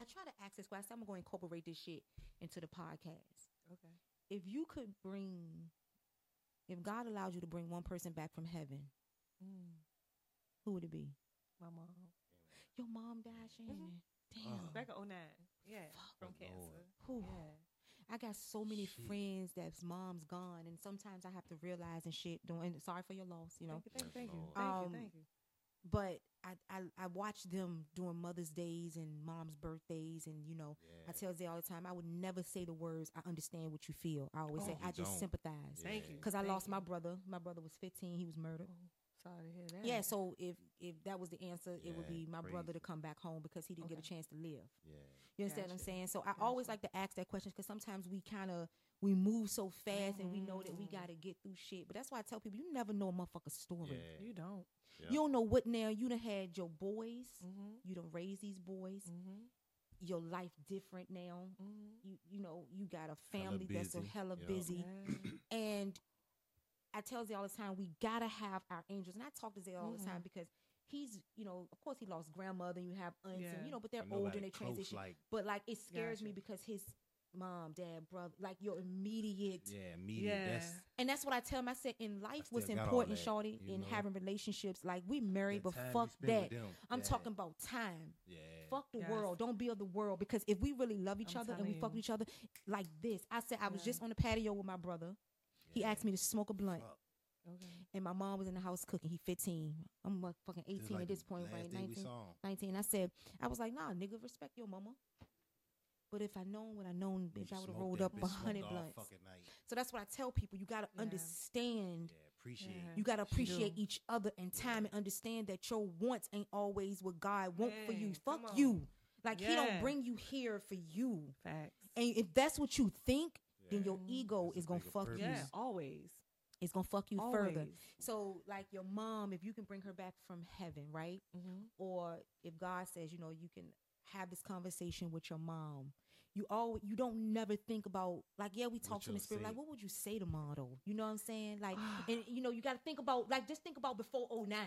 I try to ask this question. I'm going to incorporate this shit into the podcast. Okay. If you could bring, if God allowed you to bring one person back from heaven, Mm, who would it be? my mom. Your mom died, Shannon. Damn. Oh. Back in 09. Yeah. From cancer. Lord. Whew. Yeah. I got so many Shit. friends that's mom's gone, and sometimes I have to realize and shit. Doing sorry for your loss, you know. Thank you. Thank you. Thank you. Lord. Thank Um, you. Thank you. But I, I I watch them doing Mother's Days and Mom's birthdays, and you know, I Yeah. tell Zay all the time, I would never say the words "I understand what you feel." I always Oh, say, "I just don't. sympathize," Thank you. because I lost you. my brother. My brother was 15; he was murdered. Oh, sorry to hear that. Yeah, so if if that was the answer, it would be my brother to come back home because he didn't get a chance to live. Yeah. You understand what I'm saying? So I always like to ask that question because sometimes we kind of we move so fast and we know that we Mhm. got to get through shit. But that's why I tell people you never know a motherfucker's story. Yeah. You don't. Yeah. You don't know what now you done had your boys. Mm-hmm. You done raised these boys. Mm-hmm. Your life different now. Mm-hmm. You you know you got a family that's so busy. hella Yeah. busy. And I tell Zay all the time we gotta have our angels. And I talk to Zay all the time because he's you know of course he lost grandmother and you have aunts Yeah. and you know but they're But older nobody and they transition. Like, But like it scares me because his mom, dad, brother, like your immediate yeah, media. Yeah. That's and that's what I tell him. I said in life still what's got all important, that, Shorty, in know? having relationships. Like we married, the but fuck that. I'm Yeah. talking about time. Yeah. Fuck the Yes. world. Don't be of the world. Because if we really love each I'm other and we telling fuck with each other like this, I said I was Yeah. just on the patio with my brother. He asked me to smoke a blunt, Fuck. Okay. and my mom was in the house cooking. He 15. I'm like fucking 18 like at this point, right? 19. 19. I said, I was like, nah, nigga, respect your mama. But if I known what I known, You bitch, I would have rolled up a hundred blunts. So that's what I tell people. You gotta Yeah. understand. Yeah, appreciate. Yeah. You gotta appreciate do. each other and time and understand that your wants ain't always what God want for you. Fuck come you. on. Like he don't bring you here for you. Facts. And if that's what you think, then your ego That's is gonna fuck purpose. you. Yeah, always. It's gonna fuck you always. further. So like your mom, if you can bring her back from heaven, right? Mm-hmm. or if God says, you know, you can have this conversation with your mom, you all you don't never think about like, yeah, we talk to the spirit. Like, what would you say to mom though? You know what I'm saying? Like, and you know, you got to think about like just think about before 09.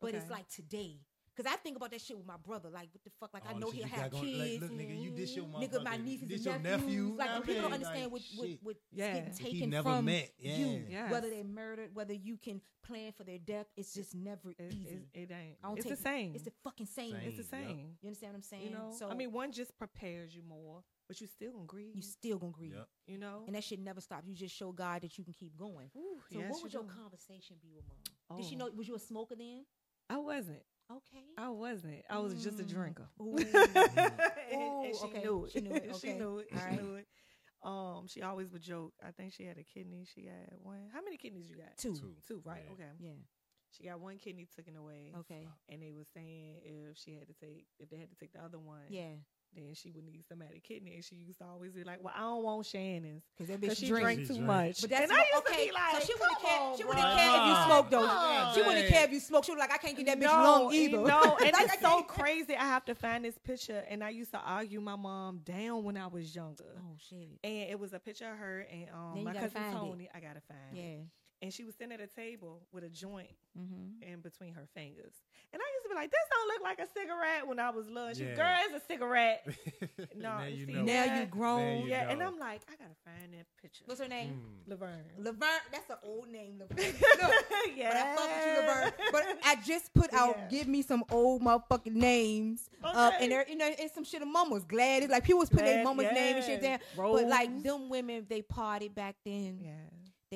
But it's like today. Cause I think about that shit with my brother. Like, what the fuck? Like, I Oh, know he'll have got going- kids. Like, look, nigga, you dish your nigga, my motherfucker- nieces dish and your nephews. nephew. Like, I when people don't like, understand what, what, shit. what Yeah. getting He taken never from met. you, Yes. whether they're murdered, whether you can plan for their death. It's just never It, easy. it, it ain't. I don't It's take- the same. It's the fucking same. Same. It's the Yep. same. You understand what I'm saying? You know, so I mean, one just prepares you more, but you still gonna grieve. you still gonna grieve, Yep. You know, and that shit never stops. You just show God that you can keep going. Ooh, So, yes, what you would your conversation be with mom? Did she Oh. know? Was you a smoker then? I wasn't. Okay. I wasn't. I was just a Mm. drinker. Ooh. and, and she okay. knew it. She knew it, she knew it. All She right. knew it. Um, she always would joke. I think she had a kidney. She had one. How many kidneys you got? Two. Two. Two, right? Yeah. Okay. Yeah. She got one kidney taken away. Okay. And they were saying if she had to take, if they had to take the other one, Yeah. Then she would need somebody kidney. And she used to always be like, "Well, I don't want Shannon's Because that bitch she drink. drank too drink. much." But that's and I used okay. to be like, so she wouldn't care. on, She wouldn't care if you smoked though. Oh, she wouldn't care if you smoked. She was like, I can't get that bitch no, lung either. No, and Like, it's so crazy. I have to find this picture, and I used to argue my mom down when I was younger. Oh shit. And it was a picture of her and um, my gotta cousin find it. Tony. I gotta find it. Yeah. And she was sitting at a table with a joint Mm-hmm. in between her fingers. And I used to be like, "This don't look like a cigarette." When I was little, she, Yeah. girl, it's a cigarette. No, now you see, know. Now you grown. Now you yeah, and. I'm like, I gotta find that picture. What's her name? Mm. Laverne. Laverne. That's an old name, Laverne. Look, yeah. But I fuck with you, Laverne. But I just put out, Yeah. give me some old motherfucking names. Uh, Okay. and there, you know, and some shit of mamas. Glad it's like people was putting their Glad, mama's name and shit down. there. But like them women, they partied back then. Yeah.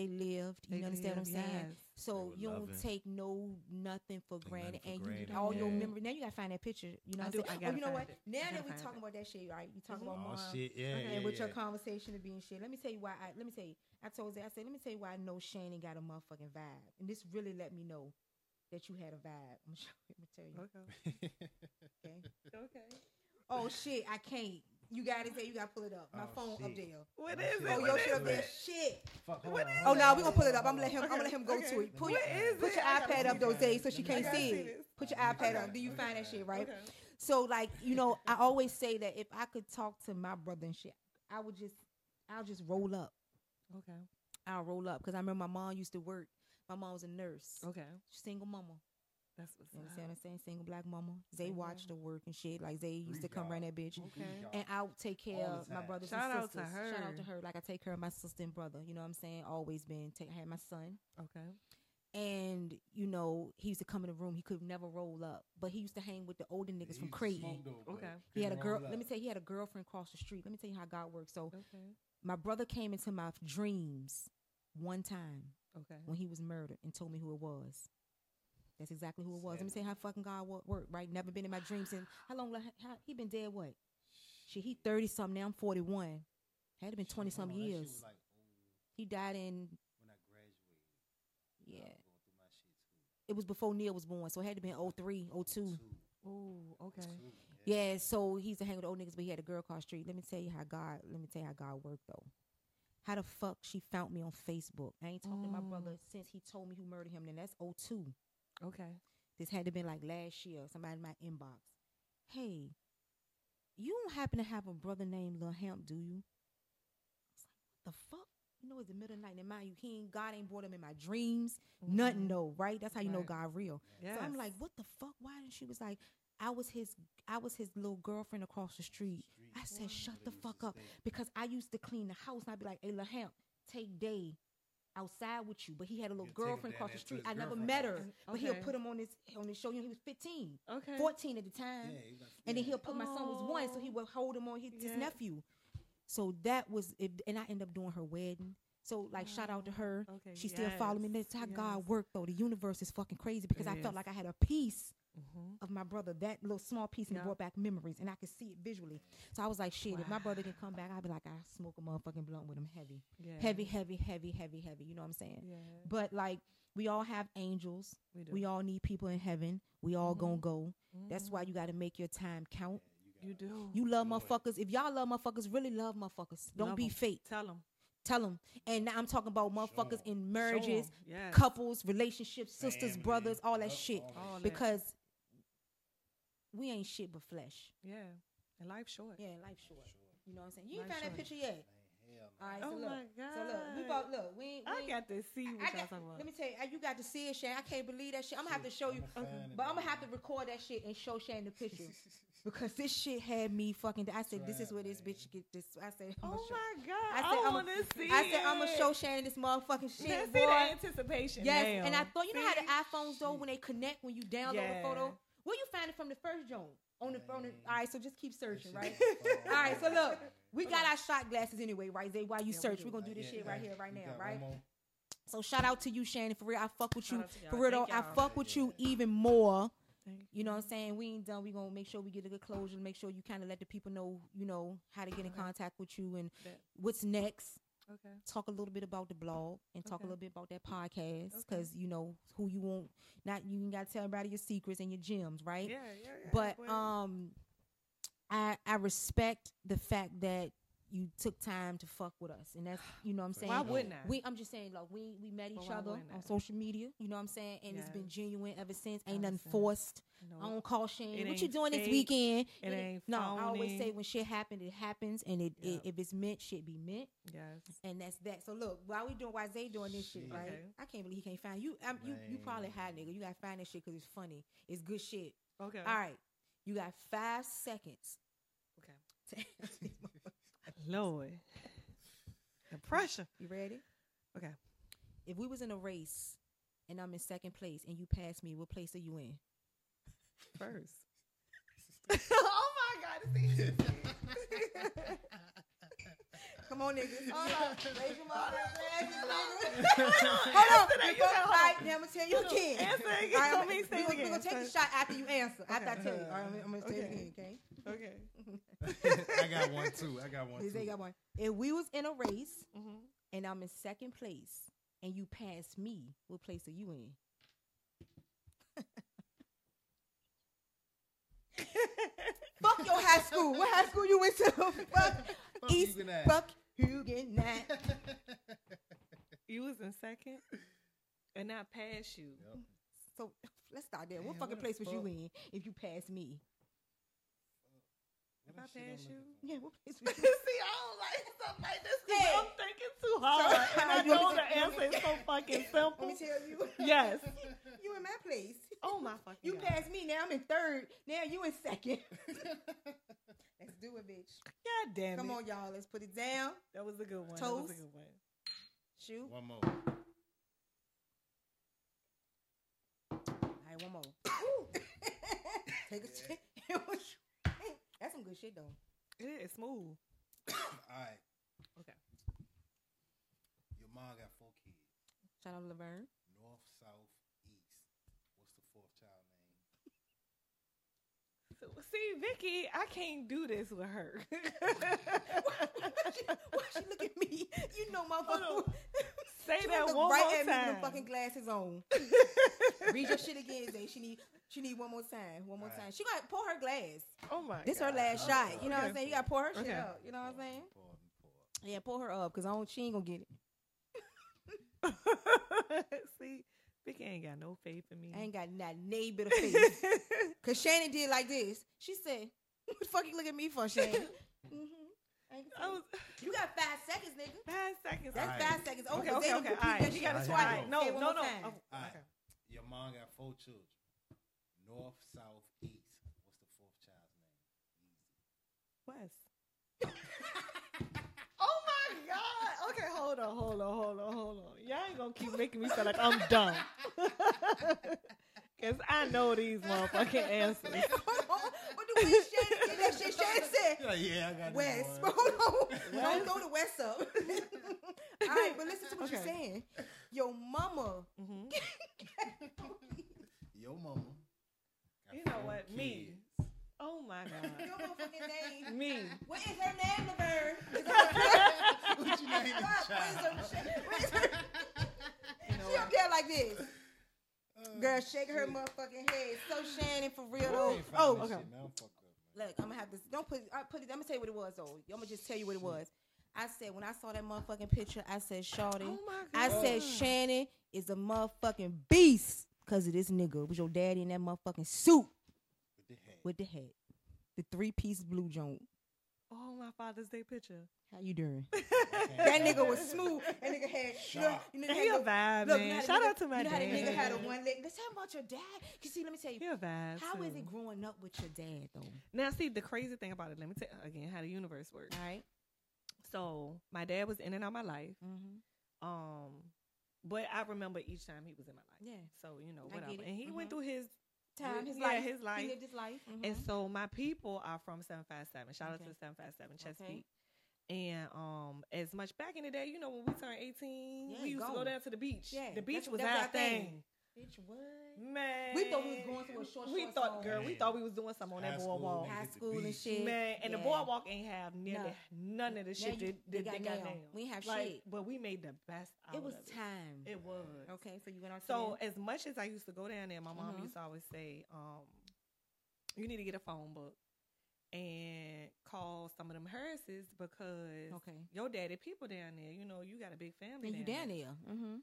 They lived. You They understand what I'm saying? yes. So you don't loving. take no nothing for granted, nothing for and granted, you all your memory. Now you gotta find that picture. You know I what do, I'm I saying? Oh, you know what? it. Now that we find talking it. about that shit, right? You talk Mhm. about Oh mom. shit, yeah, Okay, yeah, and with your conversation of being shit, let me tell you why. I, let me tell you. I told you. I said, let me tell you why I know Shannon got a motherfucking vibe, and this really let me know that you had a vibe. I'm sure. Let me tell you. Okay. Okay. Okay. Oh shit, I can't. You got it there. You got to pull it up. My Oh, phone up there. What Oh, is shit. it? Oh, your shit up there. Shit. Fuck, hold What on, is hold Oh on. no, we gonna pull it up. I'm gonna let him. I'm Okay, gonna let him go to it. Pull What your, is put it? your iPad up, this. Dose, so she can't see see it. Put your iPad up. Do you find that shit right? So like you know, I always say that if I could talk to my brother and shit, I would just, I'll just roll up. Okay. I'll roll up because I remember my mom used to work. My mom was a nurse, Okay. single mama. That's what's You up. what I'm saying? Single black mama. Zay Single. watched her work and shit. Like they used to Three come around that bitch. Okay. And I would take care of my time. brothers Shout and out to sisters. Shout out to her. her. Like I take care of my sister and brother. You know what I'm saying? Always been. Take, I had my son. Okay. And you know he used to come in the room. He could never roll up, but he used to hang with the older niggas from Creighton. Okay. He had a girl. Let me tell you, he had a girlfriend across the street. Let me tell you how God works. So Okay. my brother came into my dreams one time Okay. when he was murdered and told me who it was. That's exactly who it was. Let me say how fucking God worked. Right? Never been in my dreams. And how long? How, he been dead? What? Shit, he thirty something. Now I'm forty one. Had to been twenty some years. He died in yeah. It was before Neil was born, so it had to be in 03, 02. Oh, okay. Yeah, so he used to hang with old niggas, but he had a girl called street. Let me tell you how God. Let me tell you how God worked though. How the fuck she found me on Facebook? I ain't talked to my Mm. brother since he told me who murdered him. And that's 02. Okay. This had to been like last year. Somebody in my inbox. Hey, you don't happen to have a brother named Lil Hemp, do you? I was like, what the fuck? You know, it's the middle of the night. And mind you, he ain't, God ain't brought him in my dreams. Nothing Mhm. though, right? That's how you know God real. Yes. So I'm like, what the fuck? Why didn't she was like, I was his I was his little girlfriend across the street. I said, shut the fuck up. Because I used to clean the house and I'd be like, hey, Lamp, take day outside with you. But he had a little You'll girlfriend across the street. I never met house. her. But he'll put him on his on his show. You know, he was 15. Okay. 14 at the time. And then he'll put my son was one, so he Oh. would hold him on his, his nephew. So that was it, and I ended up doing her wedding. So like, shout out to her. Oh, Okay, She still followed me. That's how God yes. worked, though. The universe is fucking crazy because It I felt like I had a piece Mhm. of my brother, that little small piece, and Yeah. brought back memories, and I could see it visually. So I was like, shit, if my brother can come back, I'd be like, I smoke a motherfucking blunt with him heavy, Yeah. heavy, heavy, heavy, heavy, heavy. You know what I'm saying? Yeah. But like, we all have angels. We. We all need people in heaven. We all gonna Mhm. go. That's Mhm. why you got to make your time count. you do. You love Do it. motherfuckers. If y'all love motherfuckers, really love motherfuckers. Don't Love be 'em. fake. Tell them. Tell them. And now I'm talking about motherfuckers in marriages, Yes. couples, relationships, sisters, Family, brothers, all that yep, shit. all that that. Because we ain't shit but flesh. Yeah. And life's short. Yeah, life short. You know what I'm saying? You ain't found that picture yet. Hell All right, Oh so look, my so look, we God. both look. We, ain't- we I got to see what I y'all got, talking about. let me tell you, uh, you got to see it, Shan. I can't believe that shit. I'm gonna have to show you, I'ma but I'm gonna have to record that shit and show Shan the picture because this shit had me fucking. I said, this is where this bitch get this. I said, I'ma Oh show, my god! I I, said, I'ma- want to see. I said, I'm gonna show Shannon this motherfucking shit, Let's boy. see the anticipation. Yes, and I thought you know how the iPhones though when they connect when you download Yeah. the photo. Where you find it from the first joint on the phone? All right, so just keep searching, right? All right, so look, we got our shot glasses anyway, right? Zay, while you Yeah, search, we're gonna do this Yeah, shit right yeah. here, right We now, right? So shout out to you, Shannon. For real, I fuck with you. For real I fuck with you even more. You know what I'm saying? We ain't done. We gonna make sure we get a good closure. Make sure you kind of let the people know, you know, how to get in contact with you and what's next. Okay. Talk a little bit about the blog and talk Okay. a little bit about that podcast Okay. because you know who you want. Not you ain't got to tell everybody your secrets and your gems, right? Yeah, yeah, yeah. but well, um i i respect the fact that you took time to fuck with us and that's you know what i'm saying why wouldn't I? we i'm just saying like we we met each other on social media you know what i'm saying and it's been genuine ever since ain't nothing forced no. i don't call Shane. What you ain't doing this weekend It ain't no i always say when shit happens it happens and it, Yeah. it if it's meant shit be meant yes. and that's that so look while we doing why zay doing this shit Shit. right Okay. i can't believe he can't find you I'm, you you probably Man. high nigga you gotta find this shit because it's funny it's good shit Okay. all right you got five seconds Okay. to answer these motherfuckers. Lord. The pressure. You ready? Okay. If we was in a race and I'm in second place and you pass me, what place are you in? First. oh my God. Come on, niggas. Hold on. Raise your motherfucking Hold on. Before- gotta all hold right, on. now I'm gonna tell you again. Answer again. right, I'm, me we say gonna, it we again. gonna take the shot after you answer. After I tell you. All right, I'm, gonna say it Okay. again, okay? Okay. I got one too. I got one This too. ain't got one. If we was in a race hmm and I'm in second place and you pass me, what place are you in? Fuck your high school. What high school you went to? Fuck Fuck East. Huguenot. Fuck Huguenot. You was in second, and I passed you. Yep. So let's start there. What fucking what place the was you in if you passed me? If I shit I'm pass you, Yeah, what place was See. I don't like stuff like this because Hey. I'm thinking too hard, and I You know the answer is so fucking simple. Let simple. me tell you. Yes. You in my place. Oh my fucking You God. passed me. Now I'm in third. Now you in second. Let's do it, bitch. God damn Come it. on, y'all. Let's put it down. That was a good one. That was a Toast. good one. Shoot. One more. All right, one more. Take a shit. That's some good shit though. It is smooth. All right. Okay. Your mom got four kids. Shout out to Laverne. North, south, east. What's the fourth child name? So, see, Vicky, I can't do this with her. Why she look at me? You know, motherfucker. Say She that look one right more at me with time. them fucking glasses on. Read your shit again, Zay. She need she need one more time. One more All right. time. She got to pour her glass. oh my This God. her last Oh, shot. You know what I'm saying? You got to pour her shit up. You know what I'm saying? Pour, pour. Yeah, pour her up because I don't. She ain't gonna get it. See, Vicky ain't got no faith in me. I ain't got not nay bit of faith. Cause Shannon did like this. She said, "What the fuck you look at me for, Shannon?" mm-hmm. I was You got five seconds, nigga. five seconds. That's Alright. five seconds. over. Okay, okay, They okay. done All right, you got to Here try. it. No, Say it one no, no. Oh, All right. okay. Your mom got four children. North, south, east. What's the fourth child's name? West. oh my God. Okay, hold on, hold on, hold on, hold on. Y'all ain't gonna keep making me feel like I'm dumb. Cause I know these motherfucking answers. what do we Shannon that shit? Shannon said Yeah, yeah, I got it. West. this But hold on. Don't throw the West up. All right, but listen to what you're Okay. saying. Your mama. hmm Your mama. Got You know four what? Me. Oh my Your God. motherfucking name. Me. What is her name, Laverne? Is her- What you name the What is child? her- what is her- You know She what? up there like this. Uh, Girl, shake her motherfucking head. So Shannon for real though. Oh, okay. shit, man. I'm up, look, I'm gonna have this. Don't put. I put it. I'm gonna tell you what it was though. I'm gonna just tell you what it was. I said when I saw that motherfucking picture, I said, "Shorty." Oh my I said Shannon is a motherfucking beast because of this nigga. Was your daddy in that motherfucking suit With the hat. with the hat, the three piece blue joint. Oh, my Father's Day picture. How you doing? that nigga was smooth. That nigga had you know, you know, He a vibe, look, man. you know how the Shout nigga- out to my you know how the nigga had a one leg. Let's talk about your dad. You see, let me tell you. He a vibe. How is too. it growing up with your dad though? Now, see, the crazy thing about it, let me tell again how the universe works. All right. So, my dad was in and out my life. Mm-hmm. Um, but I remember each time he was in my life. Yeah. So, you know, I whatever. And he went Mhm. through his Time, his Yeah, life. his life. He lived his life. And Mhm. so my people are from 757. Shout out to 757 Okay. Chesapeake. And um, as much back in the day, you know, when we turned 18, Yeah, we used to go. go down to the beach. Yeah, the beach that's- was that's our our thing. thing. Bitch, what? Man. We thought we was going to a short, We short thought, song. girl, we Man. thought we was doing something on High that school, boardwalk. nigga. High hit the school and beach. shit. Man, and the Yeah. boardwalk ain't have nearly No. none of the shit you- that, they that got they got now. now. We ain't have like, shit. But we made the best out It was of time. It was. Okay, so you went on. to So the- as much as I used to go down there, my mom Mhm. used to always say, um, "You need to get a phone book and call some of them hearses because okay. your daddy people down there. You know, you got a big family. And you down down there. there. Mm-hmm.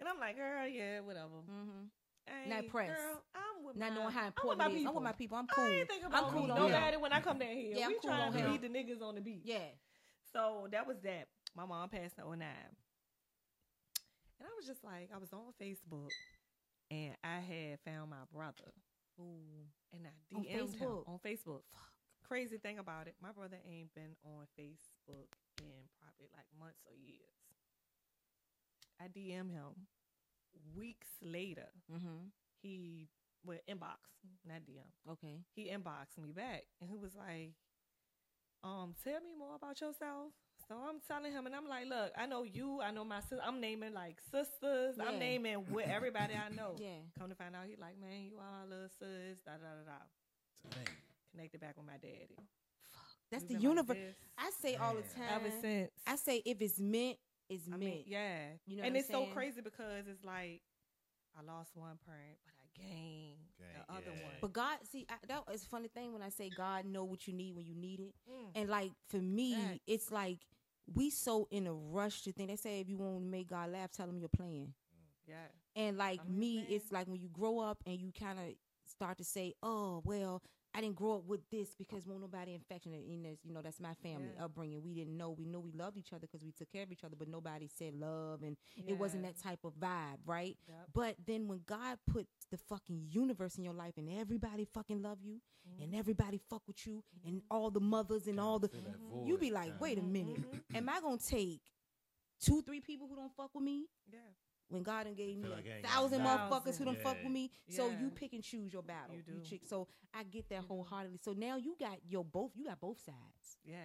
And I'm like, girl, yeah, whatever. Mm-hmm. Hey, Not pressed. Girl, I'm with Not my, knowing how I'm with important my people. I'm with my people. I'm cool. I ain't think about I'm cool me. on nobody him. when I come down here. Yeah, I'm we cool trying to him. meet the niggas on the beat. Yeah. So that was that. My mom passed in 09. And I was just like, I was on Facebook and I had found my brother. Ooh. And I DM'd him Facebook? on Facebook. Crazy thing about it, my brother ain't been on Facebook in probably like months or years. I DM him. Weeks later, Mm-hmm. he well inbox, not DM. Okay. He inboxed me back and he was like, um, tell me more about yourself. So I'm telling him, and I'm like, look, I know you, I know my sister. I'm naming like sisters. Yeah. I'm naming what everybody I know. Yeah. Come to find out, he like, man, you all little sis, da da da da. Dang. Connected back with my daddy. That's We've the been like universe. I say all the time. ever since. I say if it's meant, it's I meant. mean, yeah. You know and what I'm it's so crazy because it's like I lost one parent, but I gained Gain- the other yeah. one. But God, see, I, that is a funny thing when I say God know what you need when you need it. Mm. And like for me, Facts. it's like we so in a rush to think. They say if you want to make God laugh, tell him you're playing. yeah. And like I'm me, saying. it's like when you grow up and you kind of start to say, "Oh, well, I didn't grow up with this because won't nobody affectionate." And that's, you know, that's my family Yeah. upbringing. We didn't know. We knew we loved each other because we took care of each other, but nobody said love, and it wasn't that type of vibe, right? Yep. But then when God put the fucking universe in your life and everybody fucking love you Mm-hmm. and everybody fuck with you and all the mothers and all the Fill that Mhm. you be like, wait a minute, Mhm. am I gonna take two, three people who don't fuck with me Yeah. When God done gave me Feel a like I ain't got thousand motherfuckers who don't fuck with me? So you pick and choose your battle. You do. chick. So I get that mm-hmm. wholeheartedly. So now you got your both. You got both sides. Yeah.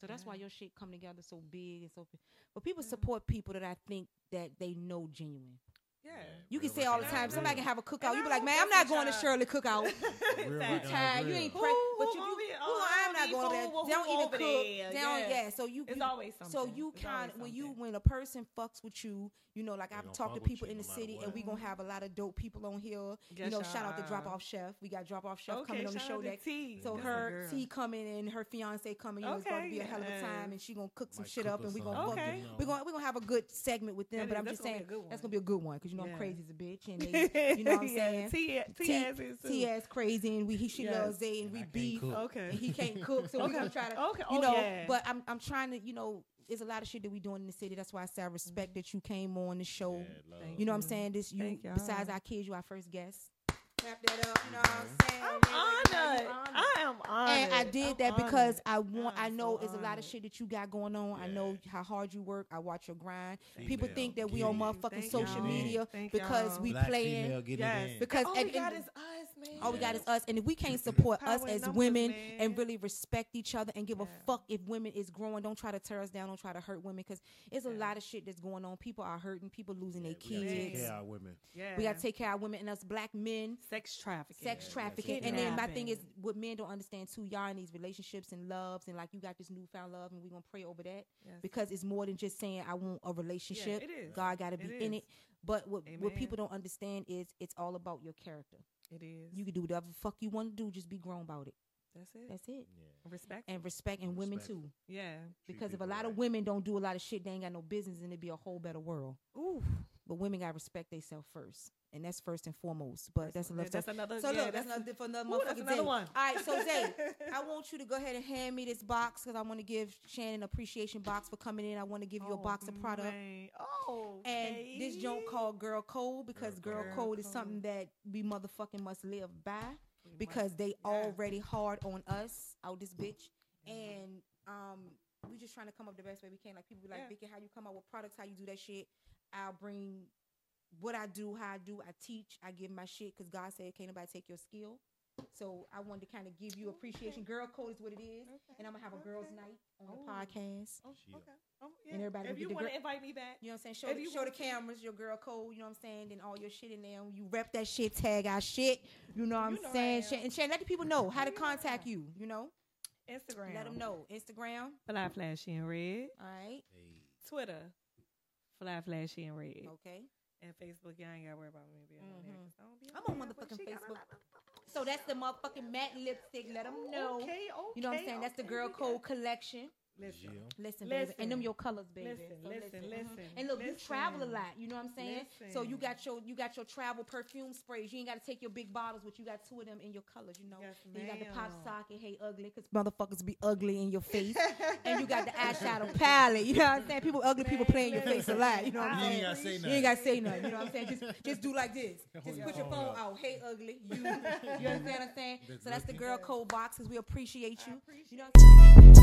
So that's why your shit come together so big and so. But people Yeah. support people that I think that they know genuine. Yeah. You can say all the work and I time. ethic, Somebody real. can have a cookout. And You I be like, man, I'm not with going to. Shirley cookout. Real Facts. Tired. You real. ain't Who- pray, who but you, gonna you, be- who- oh, I'm not going there. who They don't even cook. there? They don't, Yeah. yeah. So you, It's you always something. so you kind of when you when a person fucks with you, you know, like They I've talked to people in the matter city, and we gonna have a lot of dope people on here. you know, shout out to. Drop Off Chef. We got Drop Off Chef Okay, coming on the show next. T. So That's her girl. T coming and her fiance coming. You know, it's going to be a hell of a time, and she gonna cook some shit up, and we gonna fuck. We're gonna we're gonna have a good segment with them. But I'm just saying that's gonna be a good one because you know I'm crazy as a bitch, and you know what I'm saying. T, T, T, ass is too. T ass crazy, and we he she loves Zay, and And we I beef. Okay. He can't cook, so we're gonna try to, Okay. you Oh, know. yeah. But I'm I'm trying to, you know, there's a lot of shit that we doing in the city. That's why I say I respect that you came on the show. Yeah, love. Thank You know what I'm saying? This you Thank y'all. besides our kids, you our first guest. Clap that up. You know what I'm saying? I'm honored. you honored. I am honored. And I did I'm that because honored. I want. I I'm know so it's a lot of shit that you got going on. I know how hard you work. I watch your grind. People think that we get on motherfucking Thank social y'all. media Thank because y'all. we Black playing. female Yes. because oh, all at we the end got is us, man. All we got is us, and if we can't support us as numbers, women man. and really respect each other and give a fuck if women is growing, don't try to tear us down, don't try to hurt women, because it's a lot of shit that's going on. People are hurting, people losing Yeah, their we gotta take kids. care of our women. Yeah. We gotta take care of our women and us black men. sex trafficking. Sex Yeah, trafficking, and then my thing is, what men don't understand too, y'all in these relationships and loves, and like you got this newfound love, and we gonna pray over that Yes. because it's more than just saying I want a relationship. it is. God got to be It in is. it. But what what people don't understand is it's all about your character. It is. You can do whatever the fuck you want to do, just be grown about it. That's it. That's it. Yeah. Respect. And respect and women too. yeah. Because if a people lot of women don't do a lot of shit, they ain't got no business, and it'd be a whole better world. Ooh. but women gotta respect themselves first, and that's first and foremost. But that's, a love. that's another. So yeah, look, that's, another for another Ooh, that's motherfucking another day. one. All right, so Zay, I want you to go ahead and hand me this box because I want to give Shannon appreciation box for coming in. I want to give you a Oh, box of product. man. Oh, And this joint called Girl Code because Girl, Girl Code is something that we motherfucking must live by We because must- they yeah. already hard on us out this bitch. And um we just trying to come up the best way we can. Like people be like, Yeah. Vicky, how you come up with products, how you do that shit. I'll bring what I do, how I do, I teach, I give my shit because God said can't nobody take your skill. So I wanted to kind of give you appreciation. Girl code is what it is. Okay, And I'm gonna have a girls' night on Oh. the podcast. Oh, Yeah. okay. Oh, yeah. And everybody if you get the want to invite me back, You know what I'm saying? Show If the, you show the cameras, your girl code, you know what I'm saying? Then all your shit in there. You rep that shit, tag our shit. You know what You I'm know saying? am. Shan- and Shan, let the people know how to You know I contact you, you know? Instagram. Let them know. Instagram. Fly Flashy and Red. All right. Hey. Twitter. Fly Flashy and Red. Okay. And Facebook, y'all ain't got to worry about me being on there. Mhm. 'cause I don't be I'm on motherfucking she got a Facebook. So that's the motherfucking matte lipstick. Let them know. Okay, okay. You know what I'm saying? That's the girl code collection. Listen. Jill. Listen, baby. And them your colors, baby. Listen, So listen, listen, And look, you travel a lot. You know what I'm saying? So you got your you got your travel perfume sprays. You ain't got to take your big bottles, but you got two of them in your colors. You know. Yes, Then you got the pop ma'am. socket, hey ugly, because motherfuckers be ugly in your face. and you got the eyeshadow palette. You know what I'm saying? People ugly people Man, play in your face a lot. You know what I'm You ain't saying? gotta say You ain't gotta say nothing. You know what I'm saying? Just just do like this. Just put your phone phone out. Hey ugly. You you understand what I'm saying? So that's the girl code boxes. We appreciate I you. appreciate You know what I'm saying?